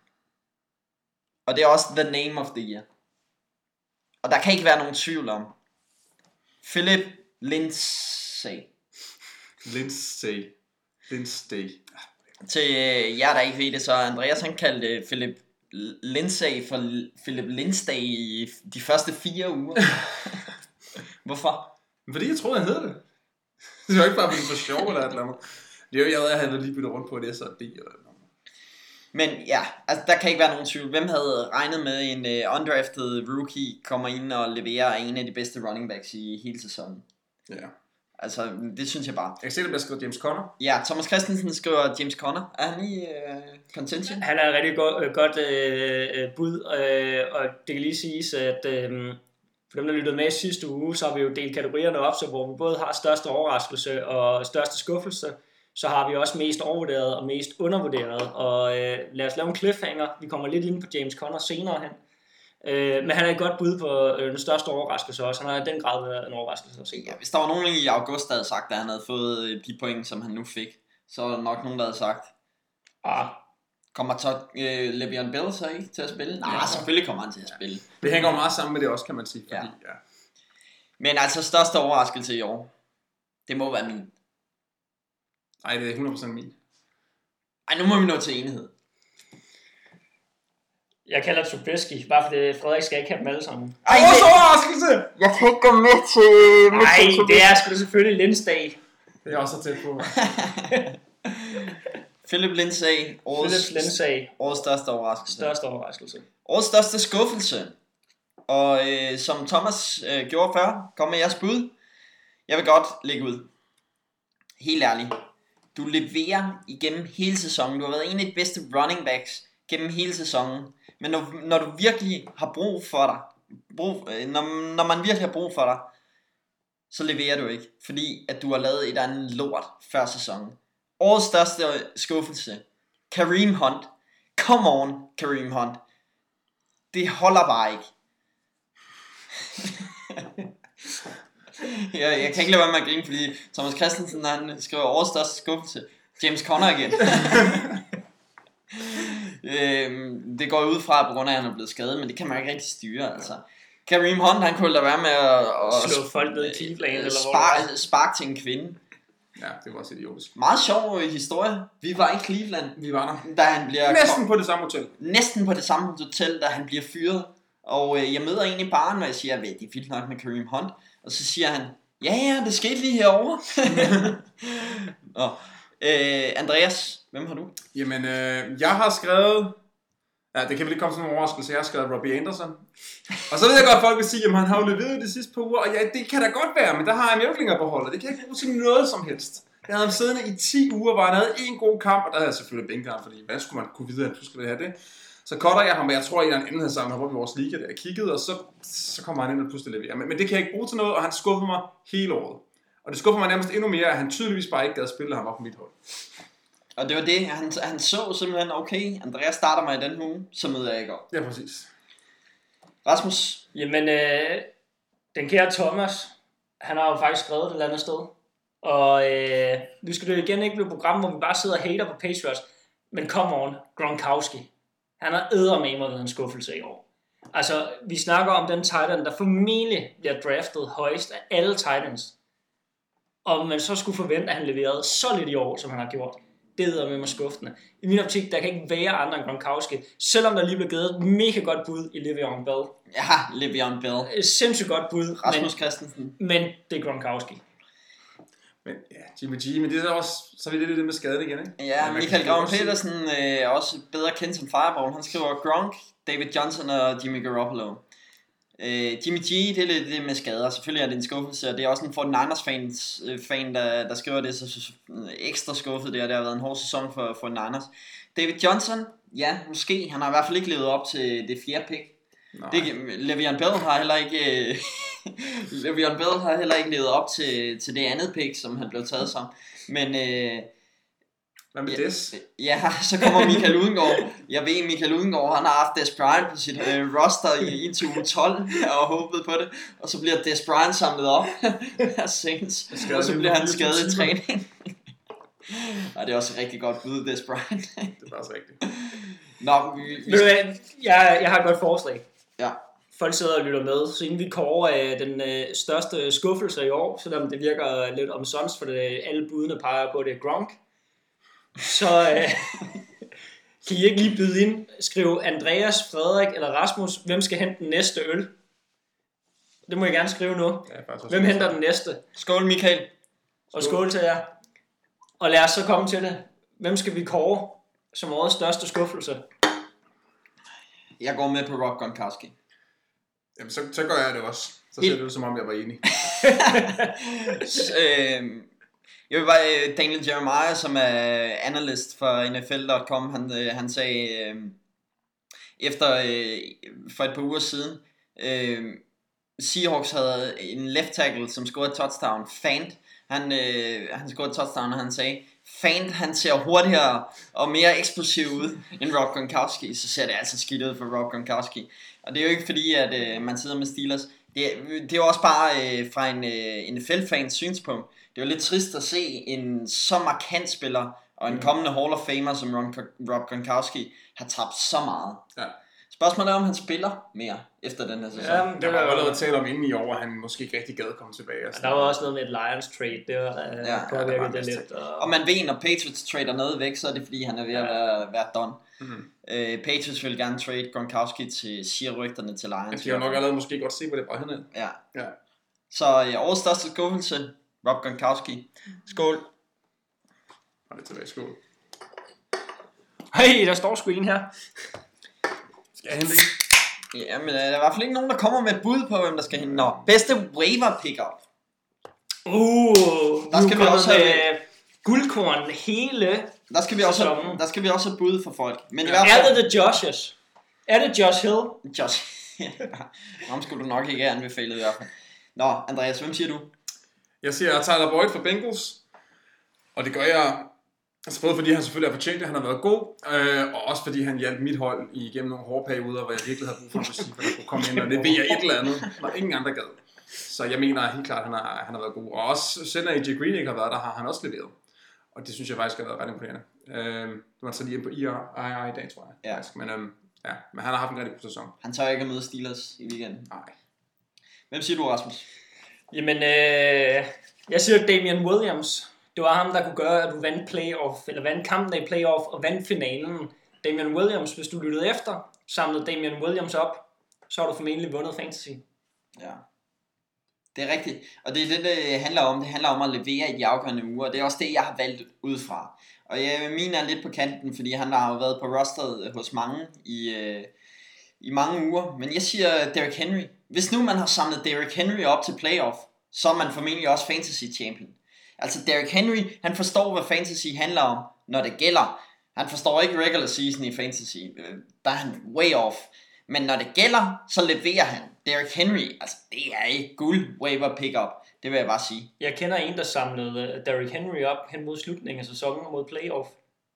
Og det er også the name of the year. Og der kan ikke være nogen tvivl om. Philip Lindsay. Lindsay. Lindsay. Til øh, jer, der ikke ved det, så Andreas han kaldte Philip Lindsay for Philip Lindsay i de første fire uger. Hvorfor? Fordi jeg troede, han hed det. Det var ikke bare fordi for sjov eller et eller andet. Det er jo, jeg ved, at han havde lige byttet rundt på et S og D eller noget. Men ja, altså der kan ikke være nogen tvivl. Hvem havde regnet med en uh, undrafted rookie kommer ind og leverer en af de bedste running backs i hele sæsonen? Ja. Altså, det synes jeg bare. Jeg kan se, at der skrevet James Conner. Ja, Thomas Christensen skriver James Conner. Er han i uh, contention? Han er et rigtig godt, øh, godt øh, øh, bud, øh, og det kan lige siges, at øh, for dem, der lyttede med sidste uge, så har vi jo delt kategorierne op, så hvor vi både har største overraskelse og største skuffelse, så har vi også mest overvurderet og mest undervurderet. Og øh, lad os lave en cliffhanger. Vi kommer lidt ind på James Conner senere hen. Øh, men han er et godt bud på øh, den største overraskelse også. Han har i den grad været en overraskelse at se. Ja, hvis der var nogen i august, der havde sagt, at han havde fået øh, de point, som han nu fik, så var der nok nogen, der havde sagt, Ah, kommer Todd øh, Le'Veon Bell så ikke til at spille? Nej, Ja. selvfølgelig kommer han til at spille. Det hænger jo meget sammen med det også, kan man sige. Fordi, ja. ja. Men altså, største overraskelse i år, det må være min. Ej, det er 100% min. Ej, nu må vi nå til enighed. jeg kalder Trubisky, bare fordi Frederik skal ikke have dem alle sammen. Ej, Årets det, overraskelse! jeg kan ikke gå med til... Nej, det er sgu da selvfølgelig Lindsay. Det er også så tæt på. Philip Lindsay, årets, Philip Lindsay, årets største overraskelse. største overraskelse. Årets største skuffelse. Og øh, som Thomas øh, gjorde før, kom med jeres bud. Jeg vil godt lægge ud. Helt ærligt. Du leverer igennem hele sæsonen. Du har været en af de bedste running backs gennem hele sæsonen. Men når, når du virkelig har brug for dig, brug, øh, når, når man virkelig har brug for dig, så leverer du ikke. Fordi at du har lavet et andet lort før sæsonen. Årets største skuffelse. Kareem Hunt. Come on, Kareem Hunt. Det holder bare ikke. jeg, jeg kan ikke lade være med at grine, fordi Thomas Christensen han skriver årets største skuffelse. James Conner igen. øhm, det går ud fra på grund af, at han er blevet skadet, men det kan man ikke rigtig styre. Altså. Kareem Hunt, han kunne lade være med at, at Slå folk ned i Cleveland, eller hvor det spark, spark til en kvinde. Ja, det var også idiotisk. Meget sjov øh, historie. Vi var i Cleveland, Vi var der. da han bliver Næsten på det samme hotel. næsten på det samme hotel, da han bliver fyret. Og øh, jeg møder en i baren, og jeg siger, at det er vildt nok med Kareem Hunt. Og så siger han, ja ja, det skete lige herovre. Nå. Øh, Andreas, hvem har du? Jamen, øh, jeg har skrevet Ja, det kan vel ikke komme som en overraskelse. Jeg har skrevet Robbie Anderson. Og så ved jeg godt, at folk vil sige, at han har jo leveret de sidste par uger. Og ja, det kan da godt være, men der har jeg Mjølklinger på holdet. Det kan jeg ikke bruge til noget som helst. Jeg havde ham siddende i 10 uger, hvor han havde en god kamp, og der havde jeg selvfølgelig bænket ham, fordi hvad skulle man kunne vide, at han pludselig ville have det. Så cutter jeg ham, og jeg tror, at en eller anden havde sammen, han i vores liga, der jeg kiggede, og så, så kommer han ind og pludselig leverer. Men, men, det kan jeg ikke bruge til noget, og han skuffede mig hele året. Og det skuffer mig nærmest endnu mere, at han tydeligvis bare ikke gad spille ham op på mit hold. Og det var det, han, han så simpelthen, okay, Andreas starter mig i den uge, så møder jeg ikke op. Ja, præcis. Rasmus, Jamen, øh, den kære Thomas, han har jo faktisk skrevet det et eller andet sted. Og øh, nu skal det jo igen ikke blive et program, hvor vi bare sidder og hater på Patriots. Men come on, Gronkowski. Han har eddermame været en skuffelse i år. Altså, vi snakker om den Titan, der formentlig bliver draftet højst af alle Titans. Og man så skulle forvente, at han leverede så lidt i år, som han har gjort. Det er med mig skuffende. I min optik, der kan ikke være andre end Gronkowski. Selvom der lige blev givet et mega godt bud i Le'Veon Bell. ja, Le'Veon Bell, Et sindssygt godt bud, Rasmus Christensen. men, men det er Gronkowski. Men ja, Jimmy G, men det er også, så er vi lidt det med skaden igen, ikke? Ja, Men Michael Graven Petersen øh, også bedre kendt som Fireball. Han skriver Gronk, David Johnson og Jimmy Garoppolo. Øh, Jimmy G, det er lidt det med skader. Selvfølgelig er det en skuffelse, og det er også en 49ers fans, øh, fan, der, der skriver det, så, så, så ekstra skuffet det, og det har været en hård sæson for, for Niners. David Johnson, ja, måske. Han har i hvert fald ikke levet op til det fjerde pick. Nej. Det, Le'Veon Bell har heller ikke øh, Le'Veon Bell har heller ikke levet op til, til det andet pick, som han blev taget som. Men øh, Hvad med Ja. Des? Ja, så kommer Michael Udengård. Jeg ved, Michael Udengård, han har haft Des Bryant på sit øh, roster i, indtil uge 12, og håbet på det. Og så bliver Des Bryant samlet op af Saints, og så bliver han 24 skadet i træning. Ej, det er også et rigtig godt bud, Des Bryant. Det er faktisk rigtigt. Nå, vi, vi, jeg, jeg har et godt forslag. ja. Folk sidder og lytter med, så inden vi kårer øh, den øh, største skuffelse i år, selvom det virker lidt omsonst, for det, alle budene peger på, at det er Gronk, så øh, kan I ikke lige byde ind, skrive Andreas, Frederik eller Rasmus, hvem skal hente den næste øl? Det må I gerne skrive nu. Ja, Hvem henter den næste? Skål, Michael. Og skål til jer. Og lad os så komme til det. Hvem skal vi kåre som årets største skuffelse? Jeg går med på Rob Gronkowski. Jamen, så, så gør jeg det også. Så Helt- ser det ud, som om jeg var enig. øh, jeg vil bare, øh, Daniel Jeremiah, som er analyst for NFL.com, han, øh, han sagde øh, efter øh, for et par uger siden, øh, Seahawks havde en left tackle, som scorede et touchdown, Fant, han, øh, han scorede touchdown, og han sagde, Fant, han ser hurtigere og mere eksplosiv ud end Rob Gronkowski, så ser det altså skidt ud for Rob Gronkowski. Og det er jo ikke fordi, at øh, man sidder med Steelers. Det, det er jo også bare øh, fra en øh, NFL-fans synspunkt. Det er jo lidt trist at se en så markant spiller og en kommende Hall of Famer som Ron, Rob Gronkowski har tabt så meget. Ja. Spørgsmålet er, om han spiller mere efter den her sæson. Ja, Der var jo allerede talt om inden i år, at han måske ikke rigtig gad komme tilbage. Og Der var også noget med et Lions trade, det var øh, Ja, ja, påvirket det lidt. Og, Og man ved, når Patriots trader noget væk, så er det fordi, han er ved at være, være done. Mhm. Øh, Patriots vil gerne trade Gronkowski til, siger rygterne til Lions. de har jo nok allerede måske godt se, hvor det var henne. Ja. Ja. Så øh, årets største skuffelse, Rob Gronkowski. Skål. Og det tilbage. Skål. hey, der står sgu en her. Skal jeg hente en? Ja, men øh, der er i hvert fald ikke nogen, der kommer med et bud på, hvem der skal hente. Nå, bedste waiver pickup. Uh, Der skal vi også have- guldkorn hele. Der skal vi også, have, der skal vi også have bud for folk. Men i hvert Er fald... det The Joshes? Er det Josh Hill? Josh. Ham skulle du nok ikke anbefale i hvert fald. Nå, Andreas, hvem siger du? Jeg siger Tyler Boyd fra Bengals. Og det gør jeg altså både fordi han selvfølgelig har fortjent det, han har været god, øh, og også fordi han hjalp mit hold igennem nogle hårde perioder, hvor jeg virkelig havde brug for en receiver, der kunne komme ind og levere et eller andet, når ingen andre gad. Så jeg mener helt klart, at han har, han har været god. Og også selv når AJ Green ikke har været der, har han også leveret. Og det synes jeg faktisk har været ret imponerende. Øh, du var så lige på IR, i dag, tror jeg. Ja. Men, øhm, ja, men han har haft en rigtig god sæson. Han tør ikke at møde Steelers i weekenden. Nej. Hvem siger du, Rasmus? Jamen, øh, jeg siger Damian Williams. Det var ham, der kunne gøre, at du vandt playoff, eller vandt kampen i playoff og vandt finalen. Damian Williams, hvis du lyttede efter, samlede Damian Williams op, så har du formentlig vundet fantasy. Ja. Det er rigtigt. Og det er det, det handler om. Det handler om at levere i de afgørende uger. Det er også det, jeg har valgt ud fra. Og jeg, min er lidt på kanten, fordi han har jo været på rosteret hos mange i, øh, i mange uger. Men jeg siger Derrick Henry. Hvis nu man har samlet Derrick Henry op til playoff, så er man formentlig også fantasy champion. Altså Derrick Henry, han forstår, hvad fantasy handler om, når det gælder. Han forstår ikke regular season i fantasy. Øh, Der er han way off. Men når det gælder, så leverer han. Derrick Henry, altså det er ikke guld waiver pickup. Det vil jeg bare sige. Jeg kender en, der samlede øh, Derrick Henry op hen mod slutningen af sæsonen og mod playoff.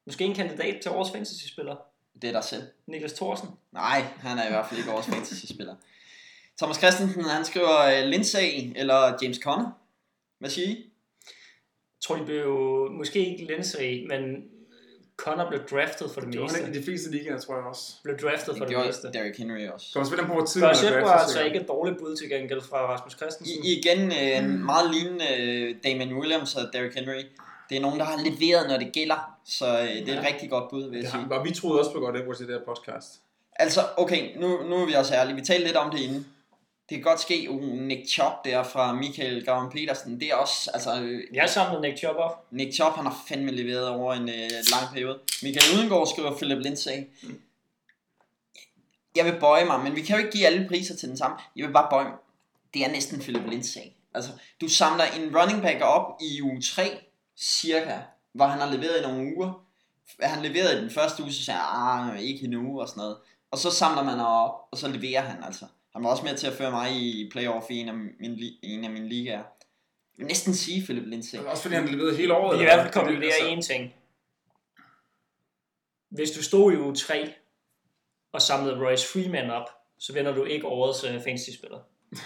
Måske en kandidat til årets fantasy-spiller. Det er dig selv. Niklas Thorsen. Nej, han er i hvert fald ikke vores fantasy-spiller. Thomas Christensen, han skriver uh, Lindsay eller James Conner. Hvad siger I? Tror, de blev måske ikke Lindsay, men Connor blev draftet for det Det meste. ikke i de fleste ligaer, tror jeg også. Blev draftet for Det det meste. Derrick Henry også. Så man spiller på, Børshet man var altså ikke et dårligt bud til gengæld fra Rasmus Christensen. I, igen øh, en meget lignende øh, Damon Williams og Derrick Henry. Det er nogen, der har leveret, når det gælder. Så øh, det er et Ja. rigtig godt bud, vil jeg Det sige. har, og vi troede også på godt Edwards i det her podcast. Altså, okay, nu, nu er vi også ærlige. Vi talte lidt om det inden. Det kan godt ske, uh, Nick Chop der fra Michael Gavin Petersen, det er også, altså, øh, Jeg samlede Nick Chubb op. Nick Chop, han har fandme leveret over en øh, lang periode. Michael Udengård skriver Philip Lindsay. Jeg vil bøje mig, men vi kan jo ikke give alle priser til den samme. Jeg vil bare bøje mig. Det er næsten Philip Lindsay. Altså, du samler en running back op i uge 3, cirka, hvor han har leveret i nogle uger. Han leverede i den første uge, så sagde jeg, ah, ikke endnu og sådan noget. Og så samler man op, og så leverer han altså. Han var også med til at føre mig i playoff i en af mine, en af mine ligaer. Jeg vil næsten sige Philip Lindsay. Også fordi han leverede hele året. Vi i hvert fald konkludere Altså, én ting. Hvis du stod i uge 3 og samlede Royce Freeman op, så vinder du ikke årets uh, fantasy-spiller.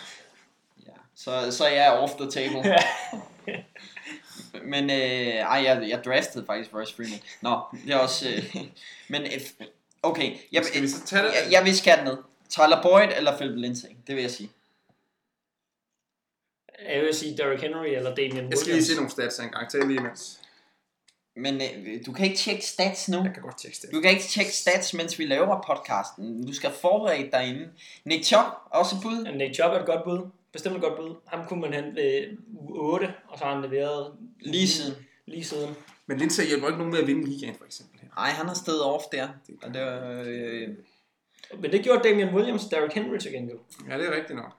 Ja, så, så er jeg off the table. men øh, ej, jeg, jeg draftede faktisk Royce Freeman. Nå, det er også... Øh, men øh, okay, jeg, Skal vi så tage det? jeg, jeg vil skære den ned. Tyler Boyd eller Philip Lindsay, det vil jeg sige. Jeg vil sige Derrick Henry eller Damian Jeg Williams. skal lige se nogle stats en gang. Tag lige imens. Men øh, du kan ikke tjekke stats nu. Jeg kan godt tjekke stats. Du kan ikke tjekke stats, mens vi laver podcasten. Du skal forberede dig inden. Nick Chubb, også bud. Nick Chubb er et godt bud. Bestemt et godt bud. Ham kunne man hente ved uge 8, og så har han leveret Lige siden. lige siden. Men Lindsay hjælper ikke nogen med at vinde ligaen, for eksempel. Nej, han har stedet off der. Og det var, øh, Men det gjorde Damian Williams og Derrick Henry til gengæld. Ja, det er rigtigt nok.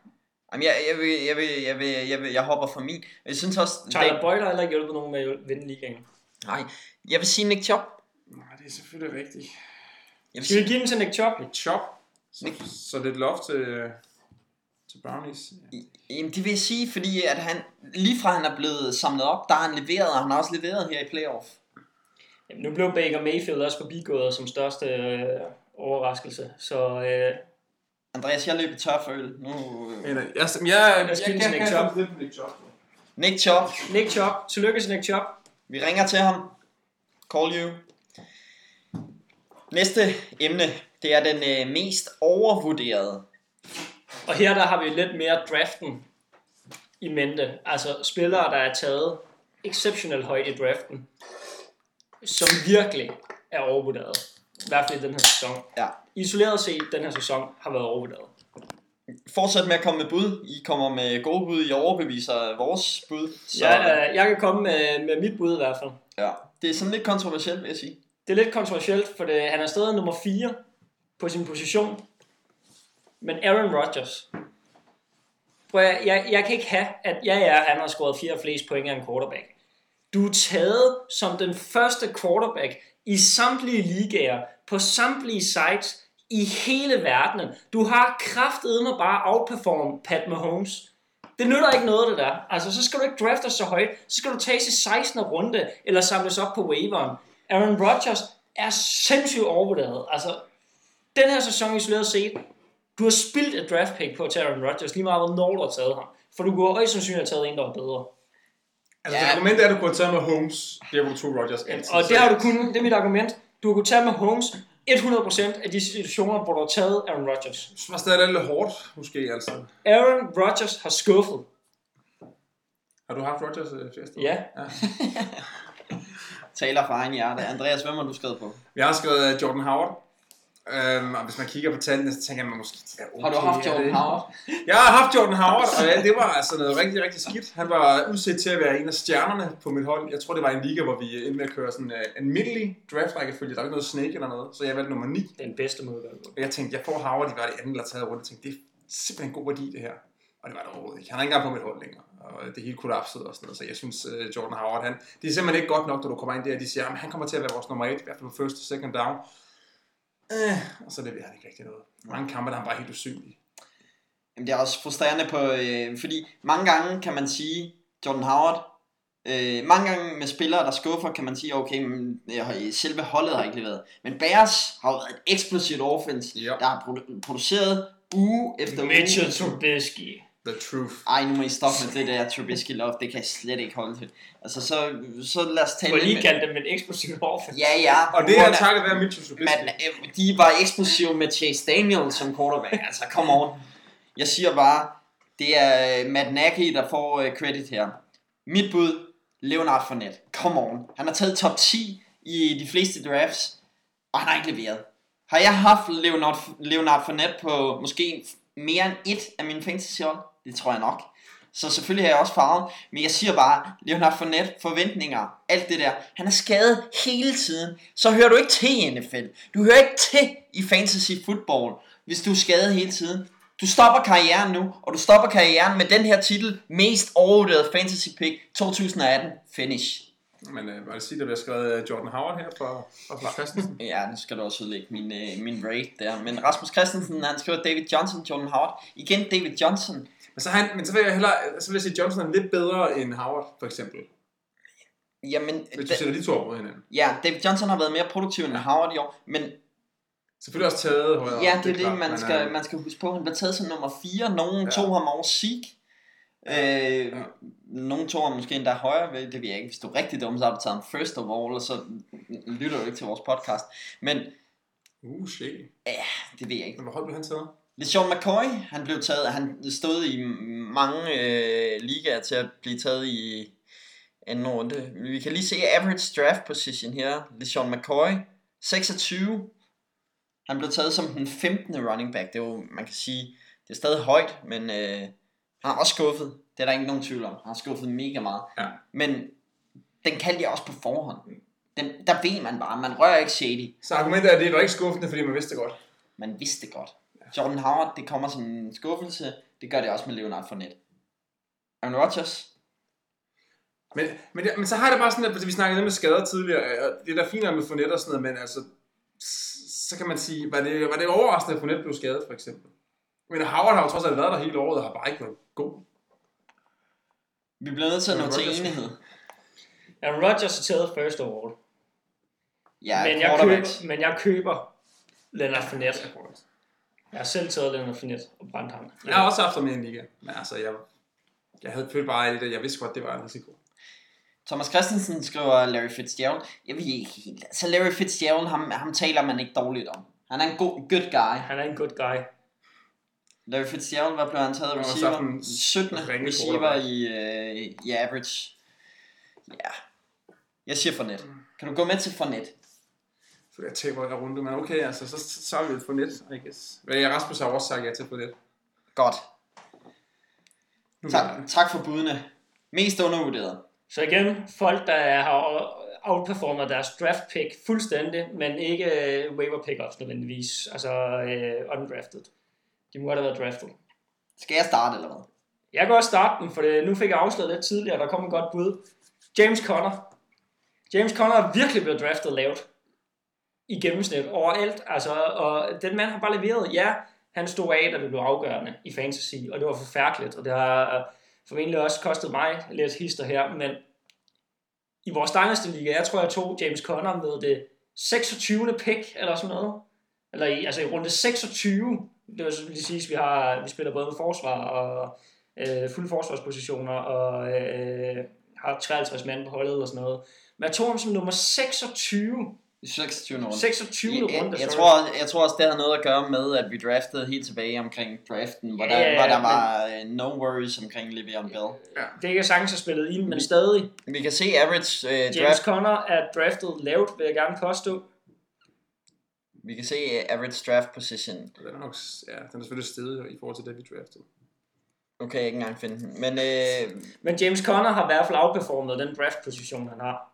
Jamen, jeg, jeg, vil, jeg, vil, jeg, vil, jeg, vil, jeg hopper for min. Jeg synes også... Tyler Boyd har heller ikke hjulpet nogen med at vinde ligaen. Nej, jeg vil sige Nick Chubb. Nej, det er selvfølgelig rigtigt. Jeg vil Skal vi sige, give den til Nick Chubb? Et chop. Så, Nick- så lidt loft til, til Brownies. jamen, det vil jeg sige, fordi at han, lige fra han er blevet samlet op, der har han leveret, og han har også leveret her i playoff. Jamen, nu blev Baker Mayfield også forbigået som største øh, overraskelse. Så øh, Andreas, jeg løber tør for øl. Nu, øh, jeg, jeg, jeg, Jeg skal til Nick på Nick Chubb. Nick Chubb, Nick Chubb. Tillykke til Nick Chubb. vi ringer til ham. Call you. Næste emne, det er den øh, mest overvurderede. Og her der har vi lidt mere draften i mente. Altså spillere, der er taget exceptionelt højt i draften, som virkelig er overvurderet. I hvert fald i den her sæson. Ja. Isoleret set, den her sæson har været overvurderet. Fortsæt med at komme med bud. I kommer med gode bud. I overbeviser vores bud. Så, Jeg, øh, jeg kan komme med, med mit bud i hvert fald. ja. Det er sådan lidt kontroversielt, vil jeg sige. Det er lidt kontroversielt, for det, han er stadig nummer 4 på sin position. Men Aaron Rodgers. Prøv at, jeg, jeg kan ikke have, at ja, ja, han har scoret fire flest point af en quarterback. Du er taget som den første quarterback i samtlige ligager, på samtlige sites i hele verdenen. Du har kraftet med bare outperform Pat Mahomes. Det nytter ikke noget, det der. Altså, så skal du ikke drafte så højt. Så skal du tage i 16. runde, eller samles op på waiveren. Aaron Rodgers er sindssygt overvurderet. Altså, den her sæson isoleret set, du har spildt et draft pick på at tage Aaron Rodgers, lige meget hvornår du har taget ham. For du kunne højst sandsynligt have taget en, der var bedre. Altså, Ja. argumentet er, at du kunne have taget med Holmes, der hvor du tog Rodgers altid. Og det har du kunnet, det er mit argument. Du har kunnet tage med Holmes 100% af de situationer, hvor du har taget Aaron Rodgers. Jeg synes det er lidt hårdt, måske, altså. Aaron Rodgers har skuffet. Har du haft Rodgers øh, fest? Ja. ja. Taler fra egen hjerte. Andreas, hvem har du skrevet på? Jeg har skrevet øh, Jordan Howard. Øhm, og hvis man kigger på tallene, så tænker man måske, de er okay. Har du haft Jordan det- Howard? Jeg har haft Jordan Howard, og ja, det var altså noget rigtig, rigtig skidt. Han var udset til at være en af stjernerne på mit hold. Jeg tror, det var en liga, hvor vi endte med at køre sådan uh, en middelig draft-rækkefølge. Der var ikke noget snake eller noget, så jeg valgte nummer 9. Den bedste måde at det. Og jeg tænkte, jeg får Howard, de var det anden eller tredje runde. Jeg tænkte, det er simpelthen en god værdi, det her. Og det var det overhovedet ikke. Han er ikke engang på mit hold længere. Og det hele kollapsede og sådan noget. Så jeg synes, uh, Jordan Howard, han, det er simpelthen ikke godt nok, når du kommer ind der, og de siger, at han kommer til at være vores nummer 1, i hvert fald på first og second down. Øh, og så leverer han ikke rigtig noget. Mange kampe, der er han bare helt usynlig. Jamen, det er også frustrerende på, øh, fordi mange gange kan man sige, Jordan Howard, øh, mange gange med spillere, der skuffer, kan man sige, okay, men, øh, selve holdet har ikke leveret. Men Bears har jo været et eksplosivt offense, Ja. der har produ- produceret uge efter Mitchell uge. Trubisky. The truth. Ej, nu må I stoppe med det der Trubisky love, det kan jeg slet ikke holde til. Altså, så, så lad os Du tale har lige kaldt dem en eksplosiv offense. Ja, ja. Og det er takket være Mitchell Trubisky. Øh, de var eksplosive med Chase Daniel som quarterback. Altså, come on. Jeg siger bare, det er øh, Matt Nagy, der får øh, credit her. Mit bud, Leonard Fournette. Come on. Han har taget top 10 i de fleste drafts, og han har ikke leveret. Har jeg haft Leonard, Leonard Fournette på måske mere end et af mine fantasy hold? Det tror jeg nok. Så selvfølgelig har jeg også farvet, men jeg siger bare, Leonard Fournette, forventninger, alt det der. Han er skadet hele tiden. Så hører du ikke til i NFL. Du hører ikke til i fantasy football, hvis du er skadet hele tiden. Du stopper karrieren nu, og du stopper karrieren med den her titel, mest overvurderet fantasy pick 2018 finish. Men øh, var det sige, der bliver skrevet øh, Jordan Howard her fra, fra Lars Christensen? Ja, nu skal du også udlægge min, øh, min rate der. Men Rasmus Christensen, han skriver David Johnson, Jordan Howard. Igen David Johnson. Men så, han, men så vil jeg hellere, så vil jeg sige, Johnson er lidt bedre end Howard, for eksempel. Jamen, Hvis du sætter de to op mod hinanden. ja, David Johnson har været mere produktiv end Howard i år, men Selvfølgelig også taget højere. Ja, det er det, klart, man skal, øh, man skal huske på. Han blev taget som nummer 4. Nogen Ja. ja. tog ham over Zeke. Øh, Nogen tog ham måske endda højere, ved- det ved jeg ikke. Hvis du er rigtig dum, så har du taget ham first of all, og så lytter du ikke til vores podcast. Men Uh, shit. det ved jeg ikke. Hvor højt blev han taget? LeSean McCoy, han blev taget, han stod i mange øh, ligaer til at blive taget i anden runde. Vi kan lige se average draft position her. LeSean McCoy, 26. Han blev taget som den 15. running back. Det er jo, man kan sige, det er stadig højt, men øh, han har også skuffet. Det er der ikke nogen tvivl om. Han har skuffet mega meget. Ja. Men den kaldte jeg også på forhånd. Den, der ved man bare, man rører ikke shady. Så argumentet er, at det var ikke skuffende, fordi man vidste det godt. Man vidste det godt. Jordan Howard, det kommer som en skuffelse. Det gør det også med Leonard Fournette. Aaron Rodgers, Men, men, men så har jeg det bare sådan, at vi snakkede lidt med skader tidligere, og det er da fint med Fournette og sådan noget, men altså, så kan man sige, var det, var det overraskende, at Fournette blev skadet, for eksempel? Men Howard har jo trods alt været der hele året, og har bare ikke været god. vi bliver nødt til at nå til enighed. Aaron Rodgers er taget first overall. Ja, men, jeg køber, men jeg køber Leonard Fournette. Jeg har selv taget Leonard Fournette og brændt ham. Jeg har også haft ham i en liga, men altså, jeg, jeg havde følt bare, at jeg vidste godt, det var en risiko. Thomas Christensen skriver Larry Fitzgerald. Jeg ved ikke helt. Altså Larry Fitzgerald, ham, ham taler man ikke dårligt om. Han er en god, good guy. Han er en good guy. Larry Fitzgerald, hvad blev han taget? Receiver? også haft en 17. ringe receiver i, øh, i average. Ja. Jeg siger Fournette. Kan du gå med til Fournette? Så jeg taber en runde, men okay, altså, så, så, så er vi Fournette, I guess. Men jeg Rasmus har også sagt ja til Fournette. Godt. Nu Tak, jeg- tak for budene. Mest undervurderet. Så igen, folk, der har outperformet deres draft pick fuldstændig, men ikke øh, waiver pickups nødvendigvis, altså øh, undrafted. De må have været draftet. Skal jeg starte eller hvad? Jeg kan også starte den, for det, nu fik jeg afsløret lidt tidligere, der kom en godt bud. James Conner. James Conner er virkelig blevet draftet lavt. I gennemsnit overalt. Altså, og den mand har bare leveret. Ja, han stod af, da det blev afgørende i fantasy, og det var forfærdeligt. Og det har øh, formentlig også kostet mig lidt hister her, men i vores Dynasty Liga, jeg tror, jeg tog James Conner med det 26. pick, eller sådan noget. Eller i, altså i runde 26. Det vil lige sige, at vi, har, vi spiller både med forsvar og øh, fulde forsvarspositioner, og øh, har 53 mand på holdet og sådan noget. Men jeg tog ham som nummer 26. 26. runde. 26. Jeg, jeg, runde. jeg, sorry. tror, jeg tror også, det har noget at gøre med, at vi draftede helt tilbage omkring draften, hvor der, Ja, hvor der men- var øh, no worries omkring Le'Veon Bell. Det kan sagtens have spillet ind, men stadig. Vi kan se average øh, James draft. Conner er draftet lavt, vil jeg gerne påstå. Vi kan se uh, average draft position. Den er nok, ja, den er selvfølgelig stedet i forhold til det, vi draftede. Okay, jeg kan ikke engang finde den. Men øh, Men James Conner har i hvert fald outperformet den draft-position, han har.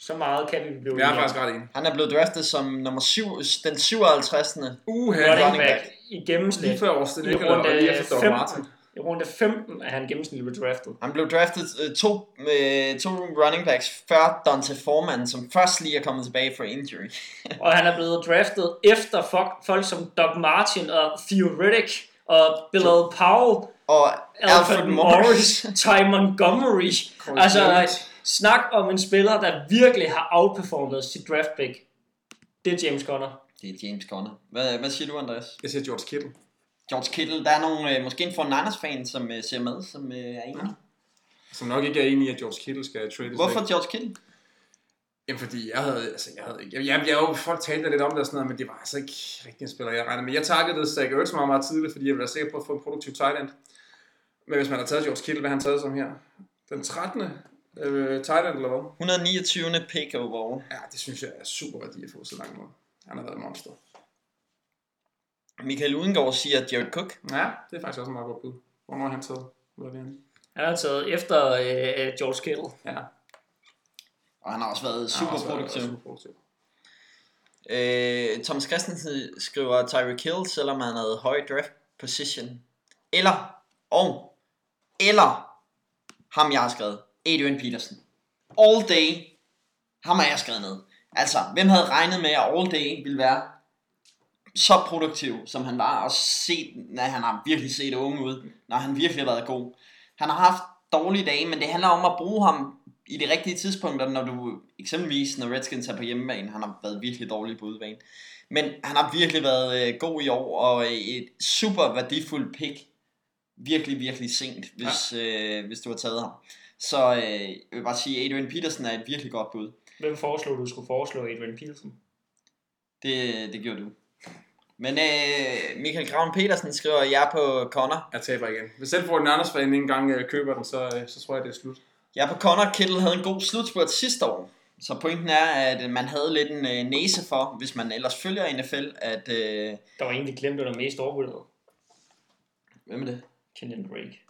Så meget kan vi blive Jeg er faktisk ret enig. han er blevet draftet som nummer 7, den 57. Uha, running running back back. i gennemsnit. lige før Austin I Eckler og runde lige efter Doug 15. Martin. I runde 15 er han gennemsnitligt blevet draftet. Han blev draftet øh, to, øh, to running backs før Dante Foreman, som først lige er kommet tilbage fra injury. Og han er blevet draftet efter folk, folk som Doug Martin og Theo Riddick og Bilal Powell, Og Alfred Morris, Ty Montgomery. Altså, Jones. Snak om en spiller, der virkelig har outperformet sit draft pick. Det er James Conner. Det er James Conner. Hvad, hvad siger du, Andreas? Jeg siger George Kittle. George Kittle, der er nogle, øh, måske en 49ers fan, som øh, ser med, som øh, er enig. Som nok ikke er enig i, at George Kittle skal trades Hvorfor væk. George Kittle? Jamen fordi jeg havde, altså jeg havde ikke, jeg, jeg, jeg, jeg folk talte lidt om det og sådan noget, men det var altså ikke rigtig en spiller, jeg regnede med. Jeg targetede Zach Ertz meget, meget tidligt, fordi jeg ville være sikker på at få en produktiv tight end. Men hvis man har taget George Kittle, hvad har han taget som her? Den 13. Øh, tight end eller hvad? 129. pick overall. Ja, det synes jeg er super værdi at få så langt måde. Han har været monster. Michael Udengård siger Jared Cook. Ja, det er faktisk også en meget godt bud. Hvornår har han taget? Hvad er det, han? Han har taget efter øh, George Kittle. Ja, Og han har også været super også været produktiv. super produktiv. Øh, Thomas Christensen skriver Tyreek Hill, selvom han havde høj draft position. Eller, og, eller, ham jeg har skrevet, Adrian Peterson. All day, ham har jeg skrevet ned. Altså, hvem havde regnet med, at All Day ville være så produktiv, som han var, og set, når han har virkelig set unge ud, når han virkelig har været god. Han har haft dårlige dage, men det handler om at bruge ham i de rigtige tidspunkter, når du eksempelvis, når Redskins er på hjemmebane, han har været virkelig dårlig på udebane. Men han har virkelig været øh, god i år, og et super værdifuldt pick. Virkelig, virkelig sent, hvis, ja. øh, hvis du har taget ham. Så øh, jeg vil bare sige, Adrian Peterson er et virkelig godt bud. Hvem foreslog du skulle foreslå Adrian Peterson? Det, det gjorde du. Men øh, Michael Graven Petersen skriver, jeg er på Connor. Jeg taber igen. Hvis selv får en Anders fan ikke engang øh, køber den, så, øh, så tror jeg, det er slut. Jeg er på Connor. Kittle havde en god slutspurt sidste år. Så pointen er, at man havde lidt en øh, næse for, hvis man ellers følger NFL, at... Øh, Der var en, de glemte, der mest overvurderet. hvem er det? Kenyon Drake.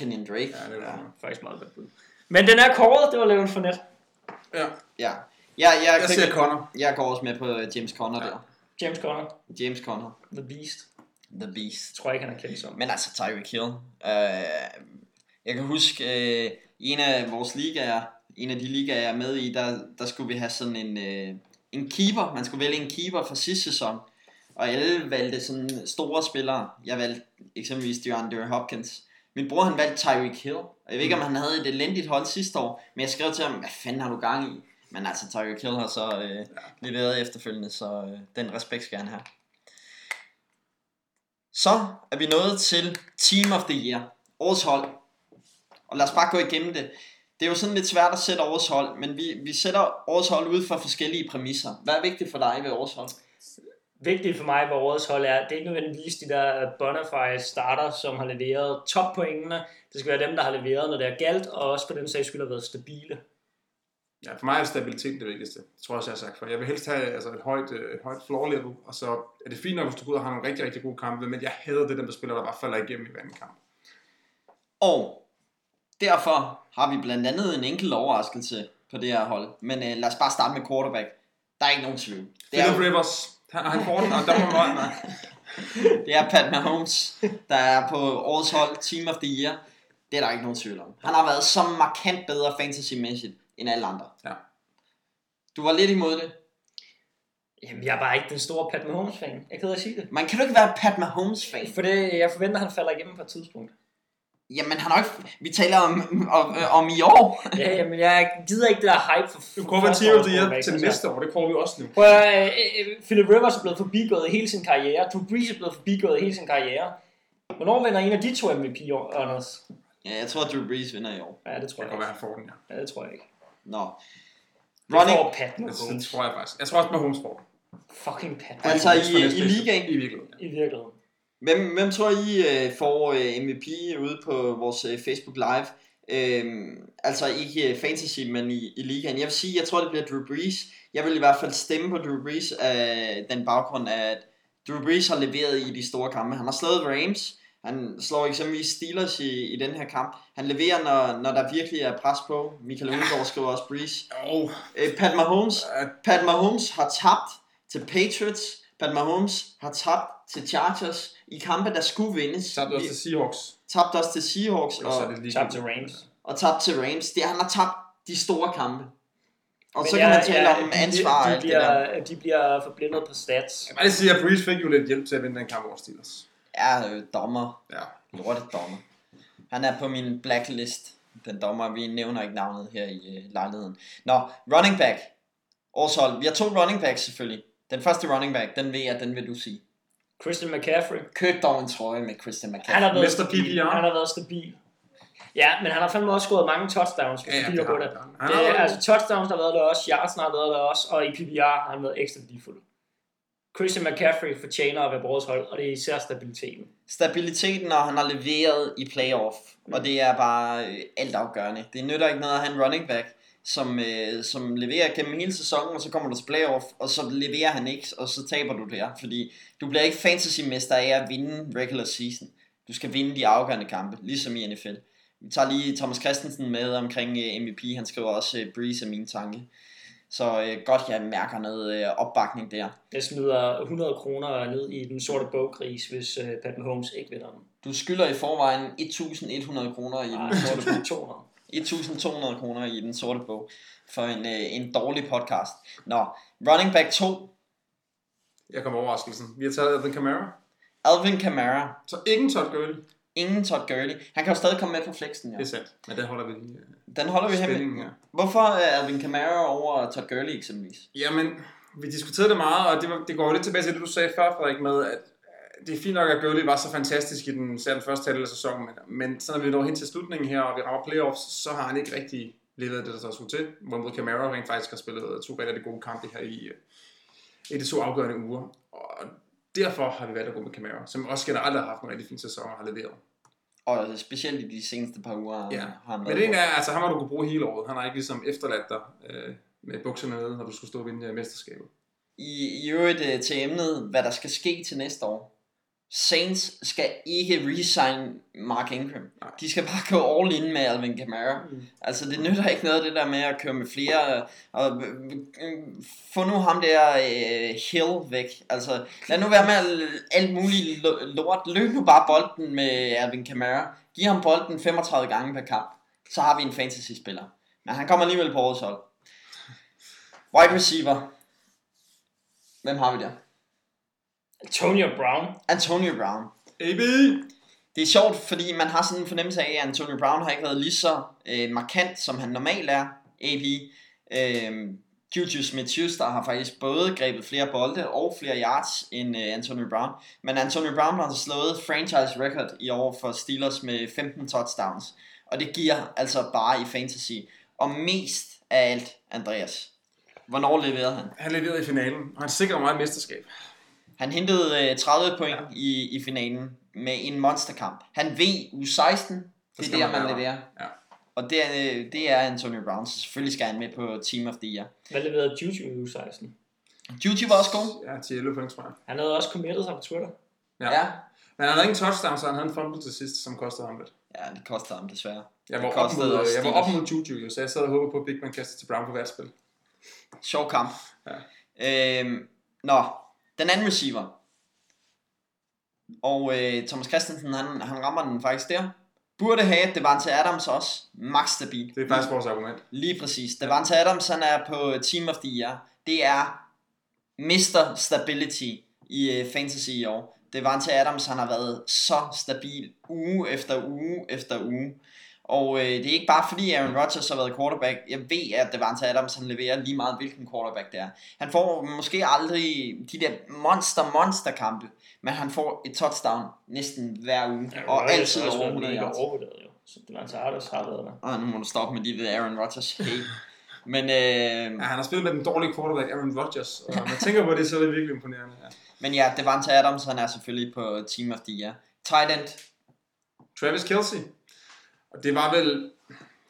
Ja, Kenyon Drake. Ja, det er ja. ja. Faktisk meget godt bud. Men den er kåret, det var Leon Fournette. ja. ja. Jeg, jeg, Jeg siger Connor. jeg går også med på øh, James Conner Ja. der. James Conner, James Conner. The Beast. The Beast. Tror jeg ikke, han er kendt som. Men altså Tyreek Hill. Øh, jeg kan huske, øh, i en af vores ligaer, en af de ligaer, jeg er med i, der, der skulle vi have sådan en, øh, en keeper. Man skulle vælge en keeper for sidste sæson. Og alle valgte sådan store spillere. Jeg valgte eksempelvis DeAndre Hopkins. Min bror han valgte Tyreek Hill. Og jeg ved ikke, om han havde et elendigt hold sidste år. Men jeg skrev til ham, hvad fanden har du gang i? Men altså, Tyreek Hill har så øh, leveret efterfølgende, så øh, den respekt skal han have. Så er vi nået til Team of the Year. Årets hold. Og lad os bare gå igennem det. Det er jo sådan lidt svært at sætte årets hold, men vi, vi sætter årets hold ud fra forskellige præmisser. Hvad er vigtigt for dig ved årets hold? Vigtigt for mig ved årets hold er, det er ikke nødvendigvis de der bonafide starter, som har leveret toppointene. Det skal være dem, der har leveret, når det er galt, og også på den sags skyld har været stabile. Ja, for mig er stabilitet det vigtigste. Det tror jeg også, jeg har sagt før. Jeg vil helst have altså, et, højt, øh, et højt floor level, og så er det fint nok, hvis du går ud og har nogle rigtig, rigtig gode kampe, men jeg hader det, dem der spiller, der bare falder igennem i hver anden kamp. Og derfor har vi blandt andet en enkelt overraskelse på det her hold. Men øh, lad os bare starte med quarterback. Der er ikke nogen tvivl. Det er, Philip Rivers, han, han får den, og der må man, det er Pat Mahomes, der er på årets hold, Team of the Year. Det er der ikke nogen tvivl om. Han har været så markant bedre fantasy-mæssigt end alle andre. Ja. Du var lidt imod det. Jamen, jeg er bare ikke den store Pat Mahomes-fan. Jeg af at sige det. Man kan du ikke være Pat Mahomes-fan. For det, jeg forventer, at han falder igennem på et tidspunkt. Jamen, han har ikke... Vi taler om, om, om i år. Ja, jamen, jeg gider ikke det der hype for Du at the for- Year for- til altså. næste år, det prøver vi også nu. Prøv at, øh, øh, Philip Rivers er blevet forbigået i hele sin karriere. Drew Brees er blevet forbigået i hele sin karriere. Hvornår vinder en af de to MVP, Anders? Ja, jeg tror, at Drew Brees vinder i år. Ja, det tror Det jeg kan godt være, ikke. han får den, ja. Ja, det tror jeg ikke. Nå. Det Running, får Pat Det, Mahomes. det tror jeg faktisk. Jeg tror også, Mahomes får den. Fucking Pat Altså, Mahomes. i- næste i sæson. ligaen? I virkeligheden. I virkeligheden. Hvem, hvem tror I øh, får øh, MVP ude på vores øh, Facebook Live? Øhm, altså ikke øh, fantasy, men i, i ligaen. Jeg vil sige, jeg tror, det bliver Drew Brees. Jeg vil i hvert fald stemme på Drew Brees af den baggrund, at Drew Brees har leveret i de store kampe. Han har slået Rams. Han slår eksempelvis Steelers i, i den her kamp. Han leverer, når, når der virkelig er pres på. Michael Ungegaard skriver også Brees. Oh, Øh, Pat Mahomes, Pat Mahomes har tabt til Patriots. Pat Mahomes har tabt til Chargers i kampe, der skulle vindes. er det også til Seahawks. Tabt også til Seahawks Og er og, Tabt til Rams. og tabt til Rams. Det, han har tabt de store kampe. Og Men så kan ja, man tale ja, om ansvar de, de det der. bliver, de bliver forblindet på stats. Jeg vil bare lige sige, at Breeze fik jo lidt hjælp til at vinde den kamp over Steelers. Ja, øh, dommer. Ja. Lortet dommer. Han er på min blacklist. Den dommer, vi nævner ikke navnet her i øh, lejligheden. Nå, running back. Årshold. Vi har to running backs selvfølgelig. Den første running back, den ved jeg, den vil du sige. Christian McCaffrey. Køb dog en trøje med Christian Han McCaffrey. har været Mr. stabil. Han har været stabil. Ja, men han har fandme også scoret mange touchdowns, hvis Ja, ja, det på har det. han. Han det er, altså touchdowns har været der også, yardsen har været der også, og i PPR har han været ekstra værdifuld. Christian McCaffrey fortjener at være vores hold, og det er især stabiliteten. Stabiliteten, og han har leveret i playoff. Og det er bare øh, altafgørende. Det nytter ikke noget at have en running back, som, øh, som leverer gennem hele sæsonen, og så kommer du til playoff, og så leverer han ikke, og så taber du der. Fordi du bliver ikke fantasy-mester af at vinde regular season. Du skal vinde de afgørende kampe, ligesom i NFL. Vi tager lige Thomas Christensen med omkring øh, MVP. Han skriver også øh, Breeze af min tanke. Så øh, godt, jeg mærker noget øh, opbakning der. Jeg smider 100 kroner ned i den sorte bogkris, hvis uh, Pat Mahomes ikke vinder den. Du skylder i forvejen 1.100 kroner i den sorte bog. 200. 1.200 kroner i den sorte bog for en, øh, en dårlig podcast. Nå, running back 2, Jeg kommer overraskelsen. Vi har taget Alvin Kamara. Alvin Kamara. Så ingen Todd Gurley. Ingen Todd Gurley. Han kan jo stadig komme med på flexen, ja. Det er sandt. Men den holder vi lige. øh, Den holder vi hemmelig. her. Hvorfor er Alvin Kamara over Todd Gurley eksempelvis? Jamen, vi diskuterede det meget, og det, var, det går jo lidt tilbage til det, du sagde før, Frederik, med, at det er fint nok, at Gurley var så fantastisk i den, særligt første halvdel af sæsonen, men, men så når vi når hen til slutningen her, og vi rammer playoffs, så har han ikke rigtig levet det, der skulle til. Hvorimod Camara rent faktisk har spillet to rigtig gode kampe her i, øh, i de to afgørende uger. Og derfor har vi valgt at gå med Camara, som også generelt har haft en rigtig fin sæson og har leveret. Og specielt i de seneste par uger Ja. har han Men det er, altså ham har du kunne bruge hele året. Han har ikke ligesom efterladt dig øh, med bukserne nede, når du skulle stå og vinde øh, mesterskabet. I, I øvrigt øh, til emnet, hvad der skal ske til næste år. Saints skal ikke resign Mark Ingram. Nej. De skal bare gå all in med Alvin Kamara. Mm. Altså det nytter ikke noget det der med at køre med flere og øh, få nu ham der øh, Hill væk. Altså lad nu være med at alt muligt lo- lort. Løb nu bare bolden med Alvin Kamara. Giv ham bolden 35 gange per kamp. Så har vi en fantasy spiller. Men han kommer alligevel på årets hold. Wide receiver. Hvem har vi der? Antonio Brown. Antonio Brown. AB! Det er sjovt, fordi man har sådan en fornemmelse af, at Antonio Brown har ikke været lige så øh, markant, som han normalt er. AB. Øh, Juju Smith-Schuster har faktisk både grebet flere bolde og flere yards end øh, Antonio Brown. Men Antonio Brown har slået franchise record i år for Steelers med 15 touchdowns. Og det giver altså bare i fantasy. Og mest af alt, Andreas. Hvornår leverede han? Han leverede i finalen, og han sikrer mig et mesterskab. Han hentede øh, 30 point ja. i, i finalen med en monsterkamp. Han ved u 16, det er der, man man leverer. Ja. Og det er, øh, det er Antonio Brown, så selvfølgelig skal han med på Team of the Year. Hvad leverede Juju i uge 16? Juju var også god. Ja, til 11 point, tror jeg. Han havde også committet sig på Twitter. Ja. Ja. Men han havde ingen touchdown, så han havde en fumble til sidst, som kostede ham lidt. Ja, det kostede ham desværre. Jeg Det var, op mod, jeg var op mod Juju, så jeg sad og håbede på, at Big Man kastede til Brown på hvert spil. Sjov kamp. Ja. Øhm, nå, den anden receiver. Og øh, Thomas Christensen, han, han rammer den faktisk der. Burde have Devante Adams også. Max stabil. Det er faktisk vores argument. Lige præcis. Devante Adams, han er på Team of the Year. Det er Mr. Stability i øh, fantasy i år. Devante Adams, han har været så stabil uge efter uge efter uge. Og øh, det er ikke bare fordi Aaron Rodgers har været quarterback. Jeg ved, at Devante Adams han leverer lige meget, hvilken quarterback det er. Han får måske aldrig de der monster, monster kampe. Men han får et touchdown næsten hver uge. Ja, og Rodgers altid over været 100 mega yards. jo. Så det var altså Adams har været der. Og nu må du stoppe med de ved Aaron Rodgers. Hey. Men, øh, Ja, han har spillet med den dårlige quarterback Aaron Rodgers, og når man tænker på det, så er det virkelig imponerende. Ja. men ja, Devante Adams, han er selvfølgelig på Team of the Year. Tight end. Travis Kelsey. Og det var vel,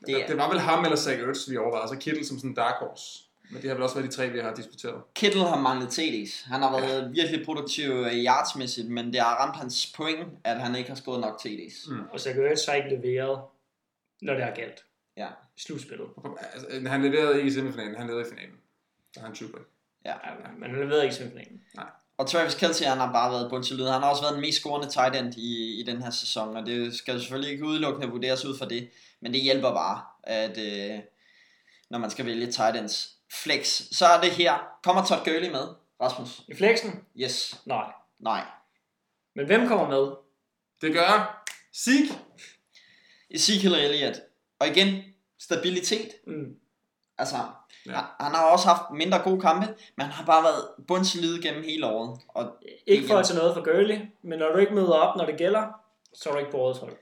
Det er- det var vel ham eller Zach Ertz, vi overvejede. Altså Kittle som sådan en dark horse. Men det har vel også været de tre, vi har diskuteret. Kittle har manglet TD's. Han har været ja. virkelig produktiv øh, yardsmæssigt, men det har ramt hans point, at han ikke har scoret nok TD's. Mm. Og så kan har ikke leveret, når det har galt. Ja. Slutspillet. Altså, han leverede ikke i semifinalen, han leverede i finalen. Der har han 20 point. ja. Ja, men han leverede ikke i semifinalen. Og Travis Kelce, han har bare været bundsolid. Han har også været den mest scorende tight end i, i den her sæson, og det skal selvfølgelig ikke udelukkende vurderes ud fra det, men det hjælper bare, at øh, når man skal vælge tight ends. Flex, så er det her. Kommer Todd Gurley med, Rasmus? I flexen? Yes. Nej. Nej. Men hvem kommer med? Det gør Sig. Ezekiel Elliott. Og igen, stabilitet. Mm. Altså, Ja. han har også haft mindre gode kampe, men han har bare været bundsolid gennem hele året. Og Ikke for at tage noget for Gurley, men når du ikke møder op, når det gælder, så er du ikke på årets hold.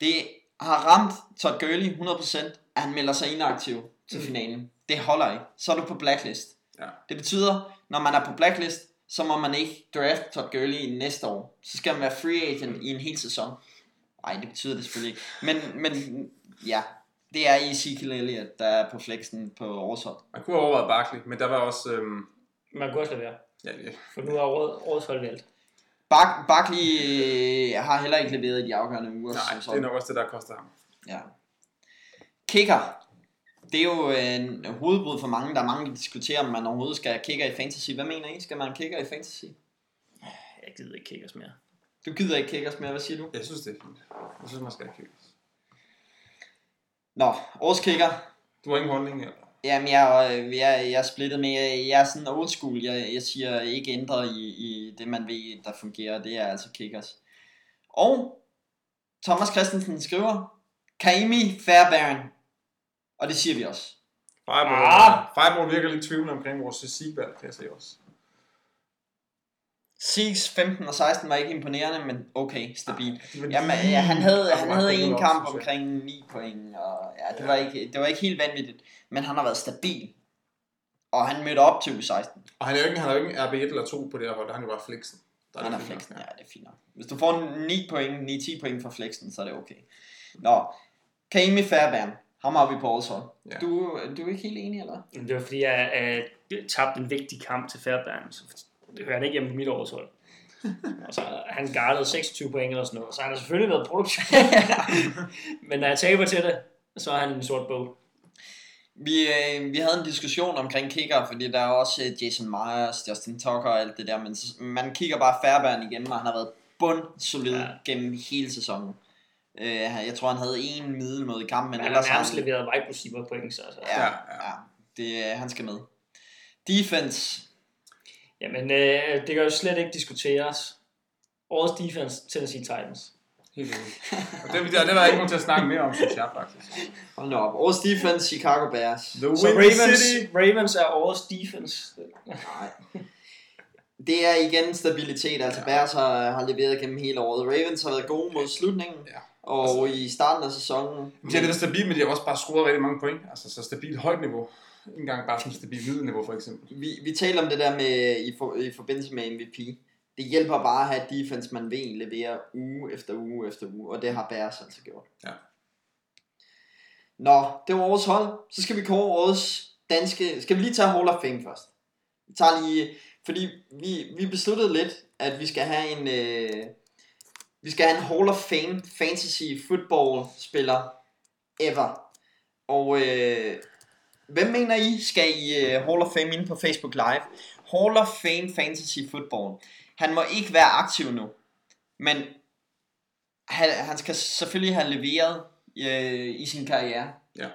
det har ramt Todd Gurley 100%, at han melder sig inaktiv til finalen. Det holder ikke. Så er du på blacklist. Ja. Det betyder, når man er på blacklist, så må man ikke draft Todd Gurley i næste år. Så skal man være free agent i en hel sæson. Nej, det betyder det selvfølgelig ikke. Men, men ja, det er Ezekiel Elliott, der er på flexen på årshold. Man kunne have overvejet Barkley, men der var også... Øhm, Man kunne også lade være, ja, ja. for nu er året, årets hold valgt. Bak- Barkley øh, har heller ikke leveret i de afgørende uger. Nej, som det er nok også det, der koster ham. Ja. Kicker. Det er jo en hovedbrud for mange. Der er mange, der diskuterer, om man overhovedet skal kicker i fantasy. Hvad mener I? Skal man have kicker i fantasy? Jeg gider ikke kickers mere. Du gider ikke kickers mere. Hvad siger du? Jeg synes, det er fint. Jeg synes, man skal kickers. Nå, årets kicker. Du har ingen holdning, eller? Jamen, jeg, er- jeg, jeg er splittet med, jeg, er sådan old school. Jeg, jeg siger ikke ændre i, i det, man ved, der fungerer. Det er altså kickers. Og Thomas Christensen skriver, Kaimi Fairbairn. Og det siger vi også. Fireball, Ah! Fireball virker lidt tvivlende omkring vores Sigvalg, kan jeg se også. Six 15 og 16 var ikke imponerende, men okay, stabil. Var Jamen, ja, han havde, han havde en op, kamp omkring 9 point, og ja, det, Ja. var ikke, det var ikke helt vanvittigt, men han har været stabil. Og han mødte op til U16. Og han er jo ikke, han er jo ikke en RB1 eller 2 på det her hold, der er han jo bare flexen. Der Han er det fint nok, flexen, ja, det er fint. Hvis du får 9 point, 9-10 point for flexen, så er det okay. Nå, Kaimi Fairbairn, ham har vi på årets hold. Ja. Du, du er ikke helt enig, eller det var fordi, jeg uh, tabte en vigtig kamp til Fairbairn, så det hører ikke hjemme på mit årets hold. Og så han gardede 26 point eller sådan noget, så han har selvfølgelig været produktiv. Men når jeg taber til det, så er han en sort bog. Vi, øh, vi havde en diskussion omkring kicker, fordi der er også øh, Jason Myers, Justin Tucker og alt det der, men man kigger bare Fairbairn igennem, og han har været bundsolid Ja. ja. gennem hele sæsonen. Øh, jeg tror, han havde en middelmåde i kampen, men Men han har ellers nærmest han... leveret wide receiver point, så altså. Ja, Ja, ja, ja. ja. Det, øh, han skal med. Defense. Jamen, øh, det kan jo slet ikke diskuteres. Årets defense, Tennessee Titans. Helt. Og det, der, det var ikke nogen til at snakke mere om, synes jeg faktisk. Hold nu op. Årets defense, Chicago Bears. The Så Ravens, City. Ravens er årets defense. Nej. Det er igen stabilitet. Altså Bears har, har leveret gennem hele året. Ravens har været gode mod slutningen. Ja. Og i starten af sæsonen. De har lidt stabilt, men de har også bare scoret rigtig mange point. Altså så stabilt højt niveau. Engang bare sådan stabilt middelniveau, for eksempel. Vi, vi taler om det der med i, for, i forbindelse med MVP. Det hjælper bare at have defense, man ved leverer uge efter uge efter uge. Og det har Bears altså gjort. Ja. Nå, det var årets hold. Så skal vi kåre årets danske... Skal vi lige tage Hall of Fame først? Vi tager lige... Fordi vi, vi besluttede lidt, at vi skal have en... Øh, vi skal have en Hall of Fame fantasy football spiller ever. Og øh, hvem mener I skal i øh, Hall of Fame inde på Facebook Live? Hall of Fame Fantasy Football. Han må ikke være aktiv nu. Men han, han skal selvfølgelig have leveret øh, i sin karriere. Ja.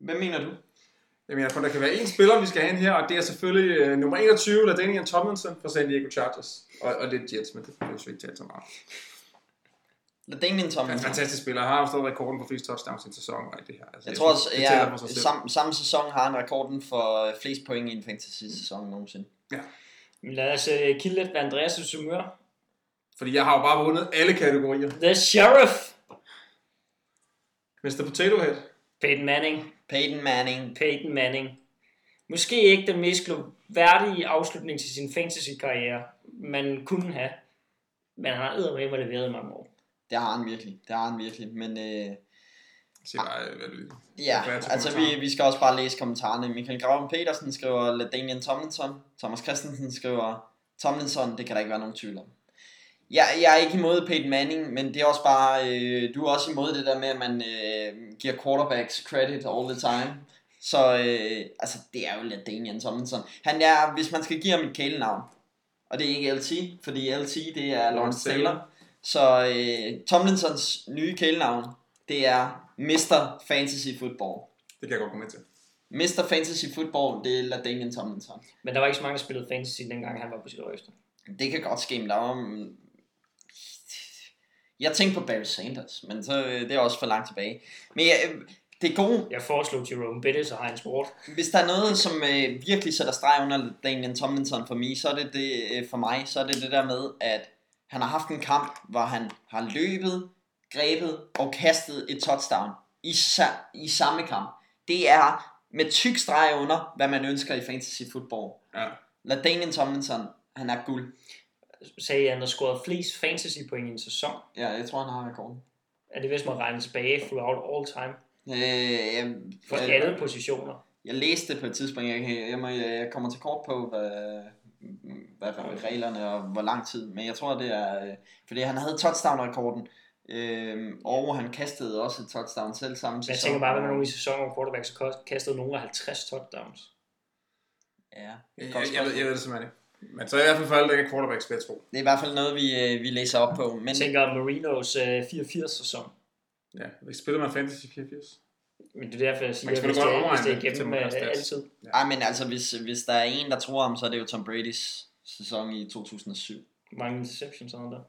Hvad mener du? Jeg tror, der kan være en spiller, vi skal have ind her, og det er selvfølgelig uh, nummer 21, der Daniel Tomlinson fra San Diego Chargers. Og, og lidt Jets, men det får vi jo ikke talt så meget. LaDainian Han er en Tomlinson. fantastisk spiller. Han har jo stået rekorden på flest touchdowns i en sæson og det her. Altså, Jeg tror også, det ja, sam, samme sæson har han rekorden for øh, flest point i en fantasy-sæson nogensinde. Men lad os uh, kilde lidt med Andreas' humør. Fordi jeg har jo bare vundet alle kategorier. The Sheriff. Mr. Potato Head. Peyton Manning. Peyton Manning. Peyton Manning. Måske ikke den mest gloværdige afslutning til sin fantasy-karriere, man kunne have. Men han har eddermame leveret i mange år. Det har han virkelig. Det har han virkelig. Men øh, Se bare, hvad ja, Hvad er til altså vi, vi skal også bare læse kommentarerne. Michael Graven Petersen skriver LaDainian Tomlinson. Thomas Christensen skriver Tomlinson. Det kan der ikke være nogen tvivl om. Jeg, jeg er ikke imod Peyton Manning, men det er også bare, øh, du er også imod det der med, at man øh, giver quarterbacks credit all the time. Så øh, altså, det er jo LaDainian Tomlinson. Han er, hvis man skal give ham et kælenavn, og det er ikke LT, fordi LT det er Lawrence Taylor. Så øh, Tomlinsons nye kælenavn, det er Mr. Fantasy Football. Det kan jeg godt gå med til. Mr. Fantasy Football, det er LaDainian Tomlinson. Men der var ikke så mange, der spillede fantasy, dengang han var på sit højeste. Det kan godt ske, men der var... Jeg tænkte på Barry Sanders, men så, øh, det er også for langt tilbage. Men ja, øh, det gode, Jeg foreslog Jerome Bettis og Heinz Ward. hvis der er noget, som øh, virkelig sætter streg under Daniel Tomlinson for mig, så er det, det øh, for mig, så er det det der med, at han har haft en kamp, hvor han har løbet, grebet og kastet et touchdown i, sa- i samme kamp. Det er med tyk streg under, hvad man ønsker i fantasy football. Ja. Lad Daniel Tomlinson, han er guld. Sagde han, der scorede flest fantasy point i en sæson. Ja, jeg tror, han har rekorden. Er det hvis man regner tilbage throughout all time? Øh, jeg, For jeg, alle positioner. jeg læste det på et tidspunkt, jeg, jeg, må, jeg kommer til kort på, hvad, hvad er reglerne og hvor lang tid, men jeg tror, det er, øh, fordi han havde touchdown-rekorden, øh, og han kastede også et touchdown selv samme Jeg sæson. tænker bare, hvad nogle i sæsoner, hvor quarterbacks kastet nogle af 50 touchdowns. Ja, Jeg, jeg, jeg, ved, jeg ved det simpelthen ikke. Men så er i hvert fald for alle, der ikke er quarterbacks, vil jeg tro. Det er i hvert fald noget, vi, øh, vi læser op på, men Jeg tænker Marinos øh, 84 sæson. Ja, hvis spiller man fantasy 84. Men det er derfor, jeg siger, kan hvis det, hvis det er til igennem øh, altid. Ej, men altså, hvis, hvis der er en, der tror ham, så er det jo Tom Brady's sæson i 2007. Mange interceptions sådan noget der.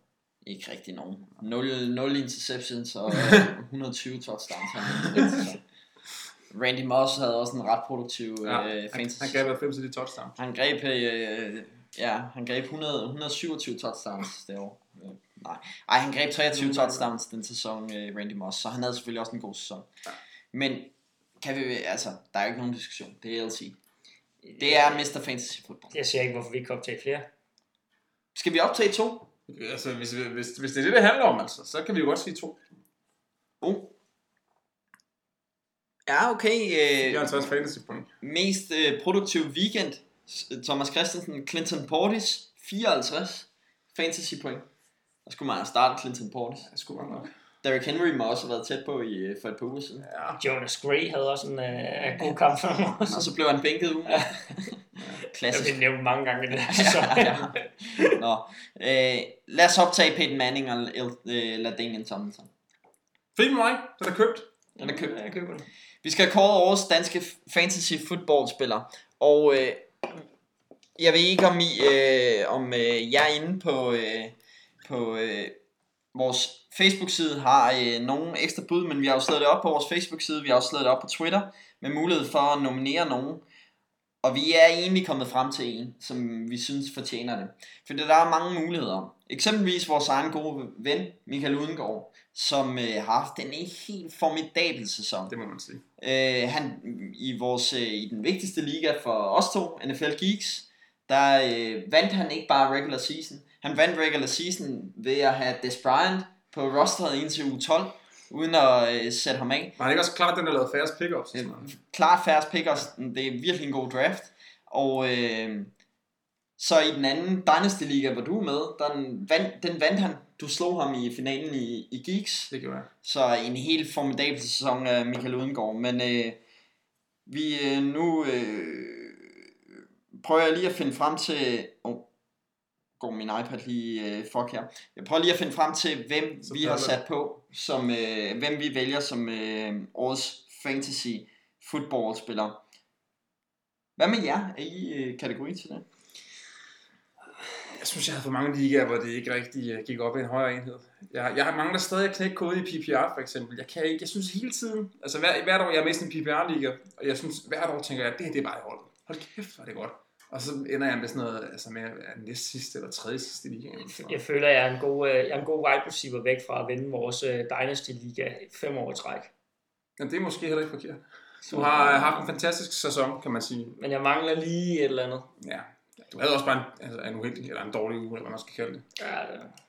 Ikke rigtig nogen. 0, 0 interceptions og øh, 120 touchdowns. Han- Randy Moss havde også en ret produktiv Ja, øh, han, fantasy. han gav 90 af de touchdowns. Han greb, øh, ja, han greb 100, 127 touchdowns det år. Øh, nej. Ej, han greb 23 touchdowns den sæson, øh, Randy Moss, så han havde selvfølgelig også en god sæson. Ja. Men, kan vi, altså, der er jo ikke nogen diskussion. Det er LC. Det er Mr. Fantasy Football. Jeg ser ikke, hvorfor vi ikke kan optage flere. Skal vi optage to? Altså, hvis, hvis, hvis det er det, det handler om, altså, så kan vi jo godt sige to. Oh. Ja, okay. Øh, 54 fantasy point. mest øh, produktiv weekend. S- Thomas Christensen, Clinton Portis, 54 fantasy point. Der skulle man have startet Clinton Portis. Det skulle godt nok. Derrick Henry må også have været tæt på i, øh, for et par uger siden. Ja. Jonas Gray havde også en øh, god kamp for ham. Og så blev han bænket ud. Jeg Klassisk. bliver nævnt mange gange i den her sæson. ja, ja. Nå. Øh, lad os optage Peyton Manning og øh, LaDainian Tomlinson. Fint med mig, så er der købt. Den er købt. Jeg køber den. Vi skal kåre årets danske fantasy football spiller. Og øh, jeg ved ikke om I øh, om øh, jeg er inde på øh, på øh, vores Facebook side har øh, nogle ekstra bud, men vi har jo slået det op på vores Facebook side, vi har også slået det op på Twitter med mulighed for at nominere nogen. Og vi er egentlig kommet frem til en, som vi synes fortjener det. For der er mange muligheder. Eksempelvis vores egen gode ven, Michael Udengård, som øh, har haft en helt formidabel sæson. Det må man sige. Øh, han i vores øh, i den vigtigste liga for os to, NFL Geeks, der øh, vandt han ikke bare regular season. Han vandt regular season ved at have Des Bryant på rosteret indtil uge 12, uden at øh, sætte ham af. Var han ikke også klart, at den har lavet færre pickups? Øh? Klart færre pickers, det er virkelig en god draft. Og øh, så i den anden Dynasty Liga, hvor du er med, den vandt, den vandt han. Du slog ham i finalen i, i Geeks. Det gjorde jeg. Så en helt formidabel sæson af Michael Udengård. Men øh, vi øh, nu øh, prøver jeg lige at finde frem til... Oh, går min iPad lige øh, fuck her. Jeg prøver lige at finde frem til, hvem Så vi har sat på, som øh, hvem vi vælger som øh, årets fantasy football spiller. Hvad med jer? Er I øh, kategori til det? Jeg synes, jeg har for mange ligaer, hvor det ikke rigtig uh, gik op i en højere enhed. Jeg, jeg har mange, der stadig har knækket kode i PPR, for eksempel. Jeg, kan ikke, jeg synes hele tiden, altså hver, hvert år, jeg er sådan en PPR-liga, og jeg synes, hvert år tænker jeg, det her det er bare i holdet. Hold kæft, hvor er det godt. Og så ender jeg med sådan noget, altså med at være næst sidste eller tredje sidste i ligaen. eller sådan Jeg føler, jeg er en god, øh, jeg er en god wide receiver væk fra at vinde vores øh, Dynasty Liga fem år i træk. Men det er måske heller ikke forkert. Du har øh, haft en fantastisk sæson, kan man sige. Men jeg mangler lige et eller andet. Ja, Du havde også bare en, altså, en uheldig, eller en dårlig uge, eller hvad man skal kalde det. Ja,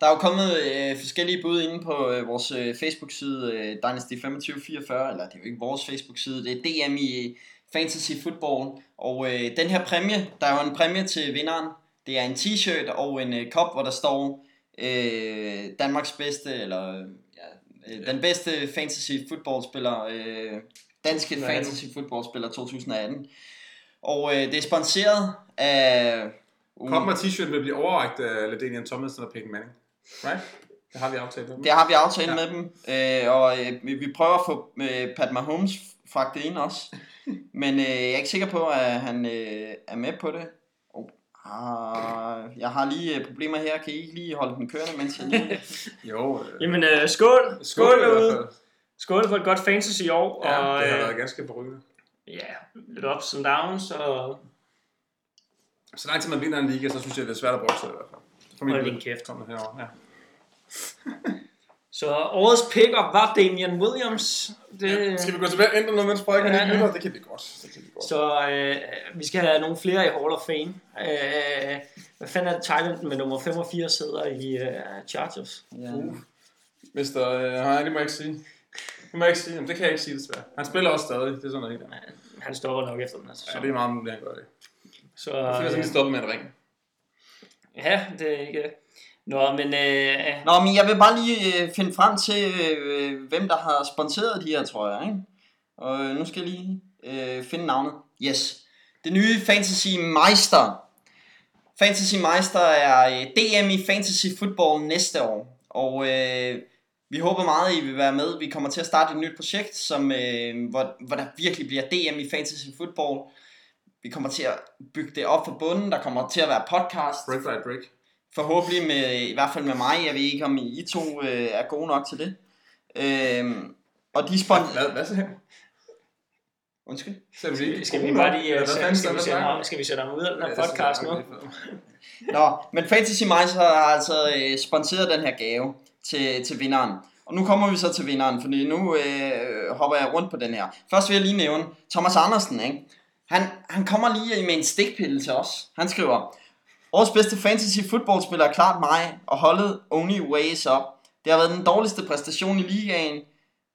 Der er jo kommet øh, forskellige bud inde på øh, vores øh, Facebook-side, øh, Dynasty 2544, eller det er jo ikke vores Facebook-side, det er DM i Fantasy Football. Og øh, den her præmie, der er jo en præmie til vinderen. Det er en t-shirt og en øh, kop, hvor der står øh, Danmarks bedste, eller ja, øh, den bedste fantasy footballspiller, øh, danske 2018. fantasy footballspiller 2018. Og øh, det er sponsoreret af... Kom med t-shirt vil blive overrækt af Ladanian Thomas og Peyton Manning. Right? Det har vi aftalt med dem. Det har vi aftalt Ja. med dem, øh, og øh, vi vi prøver at få øh, Pat Mahomes fragtet ind også. Men øh, jeg er ikke sikker på, at han øh, er med på det. Oh, ah, jeg har lige øh, problemer her. Kan I ikke lige holde den kørende, mens jeg lige... Jo, øh, Jamen, øh, skål! Skål, skål derude! fald. Skål for et godt fantasy i år. Ja, og, det har øh, været ganske forrygende. ja, lidt ups and downs, og Så lang tid man vinder en liga, så synes jeg, det er svært at brokse i hvert fald. Hold din kæft. Kommer herovre, ja. Så årets pick-up var Damian Williams. Det, Skal vi gå tilbage og ændre noget, mens Frederik Ja, ja, ja. ja. Det kan vi godt. Det kan vi godt. så øh, vi skal have nogle flere i Hall of Fame. Øh, hvad fanden er det Thailand med nummer 85 sidder i øh, Chargers? Ja. Mister, øh, nej, det må jeg ikke sige. Det må jeg ikke sige. Jamen, det kan jeg ikke sige, desværre. Han spiller også stadig. Det er sådan noget helt andet. Han stopper nok efter den her Ja, sæson. det er meget muligt, han gør det. Så, Jeg sådan, øh, at stoppe med en ring. ja, det er ikke... Nå, men øh, Nå, men jeg vil bare lige øh, finde frem til, øh, hvem der har sponsoreret de her, tror jeg. Ikke? Og øh, nu skal jeg lige øh, finde navnet. Yes. Det nye Fantasy Meister. Fantasy Meister er øh, DM i Fantasy Football næste år. Og øh, vi håber meget, I vil være med. Vi kommer til at starte et nyt projekt, som, øh, hvor, hvor der virkelig bliver DM i Fantasy Football. Vi kommer til at bygge det op fra bunden. Der kommer til at være podcast. Break by break. Forhåbentlig med, i hvert fald med mig. Jeg ved ikke, om I to øh, er gode nok til det. Øhm, og de spon... Hvad, hvad så her? Undskyld. Så vi ikke skal vi bare lige... Eller Øh, hvad skal, fanden skal, vi sætte ham, skal vi sætte ham ud af den her Ja, podcast det nu? er. Nå, men Fantasy Meister har altså øh, sponsoreret den her gave til, til vinderen. Og nu kommer vi så til vinderen, fordi nu øh, hopper jeg rundt på den her. Først vil jeg lige nævne Thomas Andersen, ikke? Han, han kommer lige med en stikpille til os. Han skriver, Årets bedste fantasy fodboldspiller er klart mig, og holdet only ways up. Det har været den dårligste præstation i ligaen,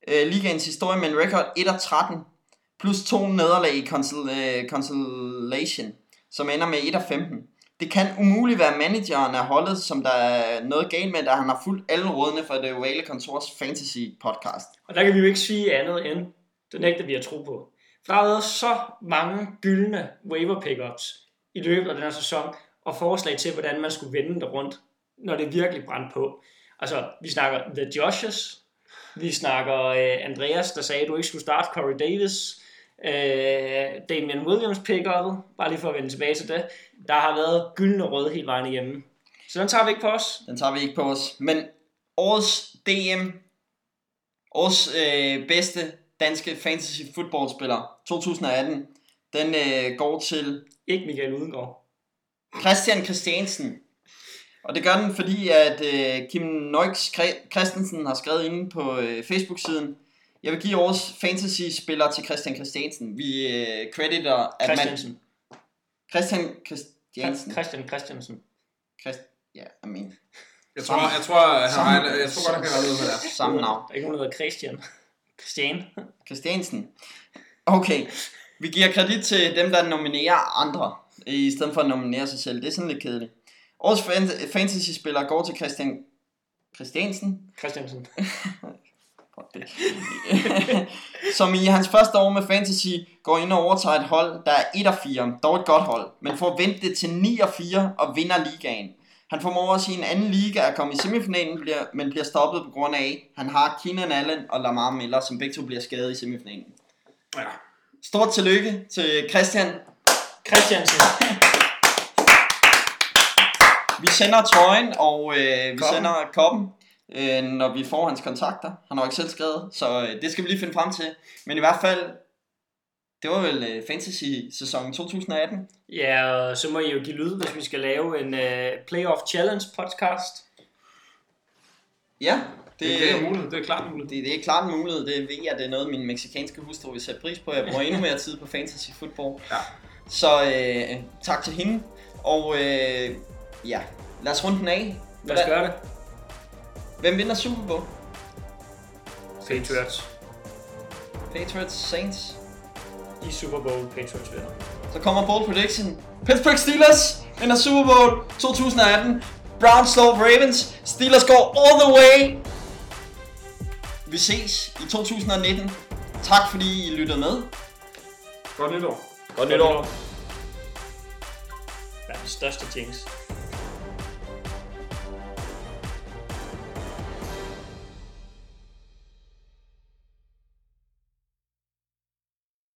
øh, ligaens historie med en record 1-13, plus to nederlag i consul, øh, consolation, som ender med 1-15. Det kan umuligt være manageren af holdet, som der er noget galt med, da han har fulgt alle rådene for det Ovale Kontors Fantasy podcast. Og der kan vi jo ikke sige andet end, det nægter vi at tro på. For der har været så mange gyldne waiver pickups i løbet af den her sæson, og forslag til, hvordan man skulle vende det rundt, når det virkelig brændte på. Altså, vi snakker The Joshes, vi snakker øh, Andreas, der sagde, at du ikke skulle starte Corey Davis, øh, Damian Williams pickup'et, bare lige for at vende tilbage til det. Der har været gyldne røde hele vejen igennem. Så den tager vi ikke på os. Den tager vi ikke på os. Men årets DM, årets øh, bedste danske fantasy fodboldspiller 2018, den øh, går til Ikke Michael Udengård. Christian Christiansen. Og det gør den, fordi at øh, Kim Nøjks Christensen har skrevet inde på øh, Facebook-siden, jeg vil give årets fantasy-spiller til Christian Christiansen. Vi øh, crediter, at man... Christiansen. Christian Christiansen. Christian Christiansen. Christ... Ja, I mean, Jeg tror, jeg tror, han Samme- har, jeg tror godt, han kan noget med det. samme navn. Der er ikke nogen, der hedder Christian. Christian. Christiansen. Okay, vi giver kredit til dem, der nominerer andre, i stedet for at nominere sig selv. Det er sådan lidt kedeligt. Årets fan- fantasy-spiller går til Christian Christiansen, Christiansen. Det. som i hans første år med fantasy går ind og overtager et hold, der er 1 og 4, dog et godt hold, men får vendt det til 9 og 4 og vinder ligaen. Han formår også i en anden liga at komme i semifinalen, men bliver stoppet på grund af, at han har Keenan Allen og Lamar Miller, som begge to bliver skadet i semifinalen. Ja. Stort tillykke til Christian. Christiansen. Vi sender trøjen, og øh, vi Koppen. sender koppen, øh, når vi får hans kontakter. Han har jo ikke selv skrevet, så øh, det skal vi lige finde frem til. Men i hvert fald, det var vel øh, fantasy-sæsonen 2018. Ja, og så må I jo give lyd, hvis vi skal lave en uh, Playoff Challenge podcast. Ja, Det, det, det er en mulighed. Det er klart en mulighed. det, det er klart en mulighed. Det ved jeg, det er noget, min meksikanske hustru vil sætte pris på. Jeg bruger endnu mere tid på fantasy football. Ja. Så øh, tak til hende. Og øh, ja, lad os runde den af. Lad os gøre det. Hvem vinder Super Bowl? Patriots. Patriots, Saints. I Super Bowl Patriots vinder. Så kommer bold prediction. Pittsburgh Steelers vinder Super Bowl 2018. Browns slår Ravens. Steelers går all the way. Vi ses i 2019. Tak fordi I lyttede med. Godt nytår. Godt nytår. Verdens største jinx.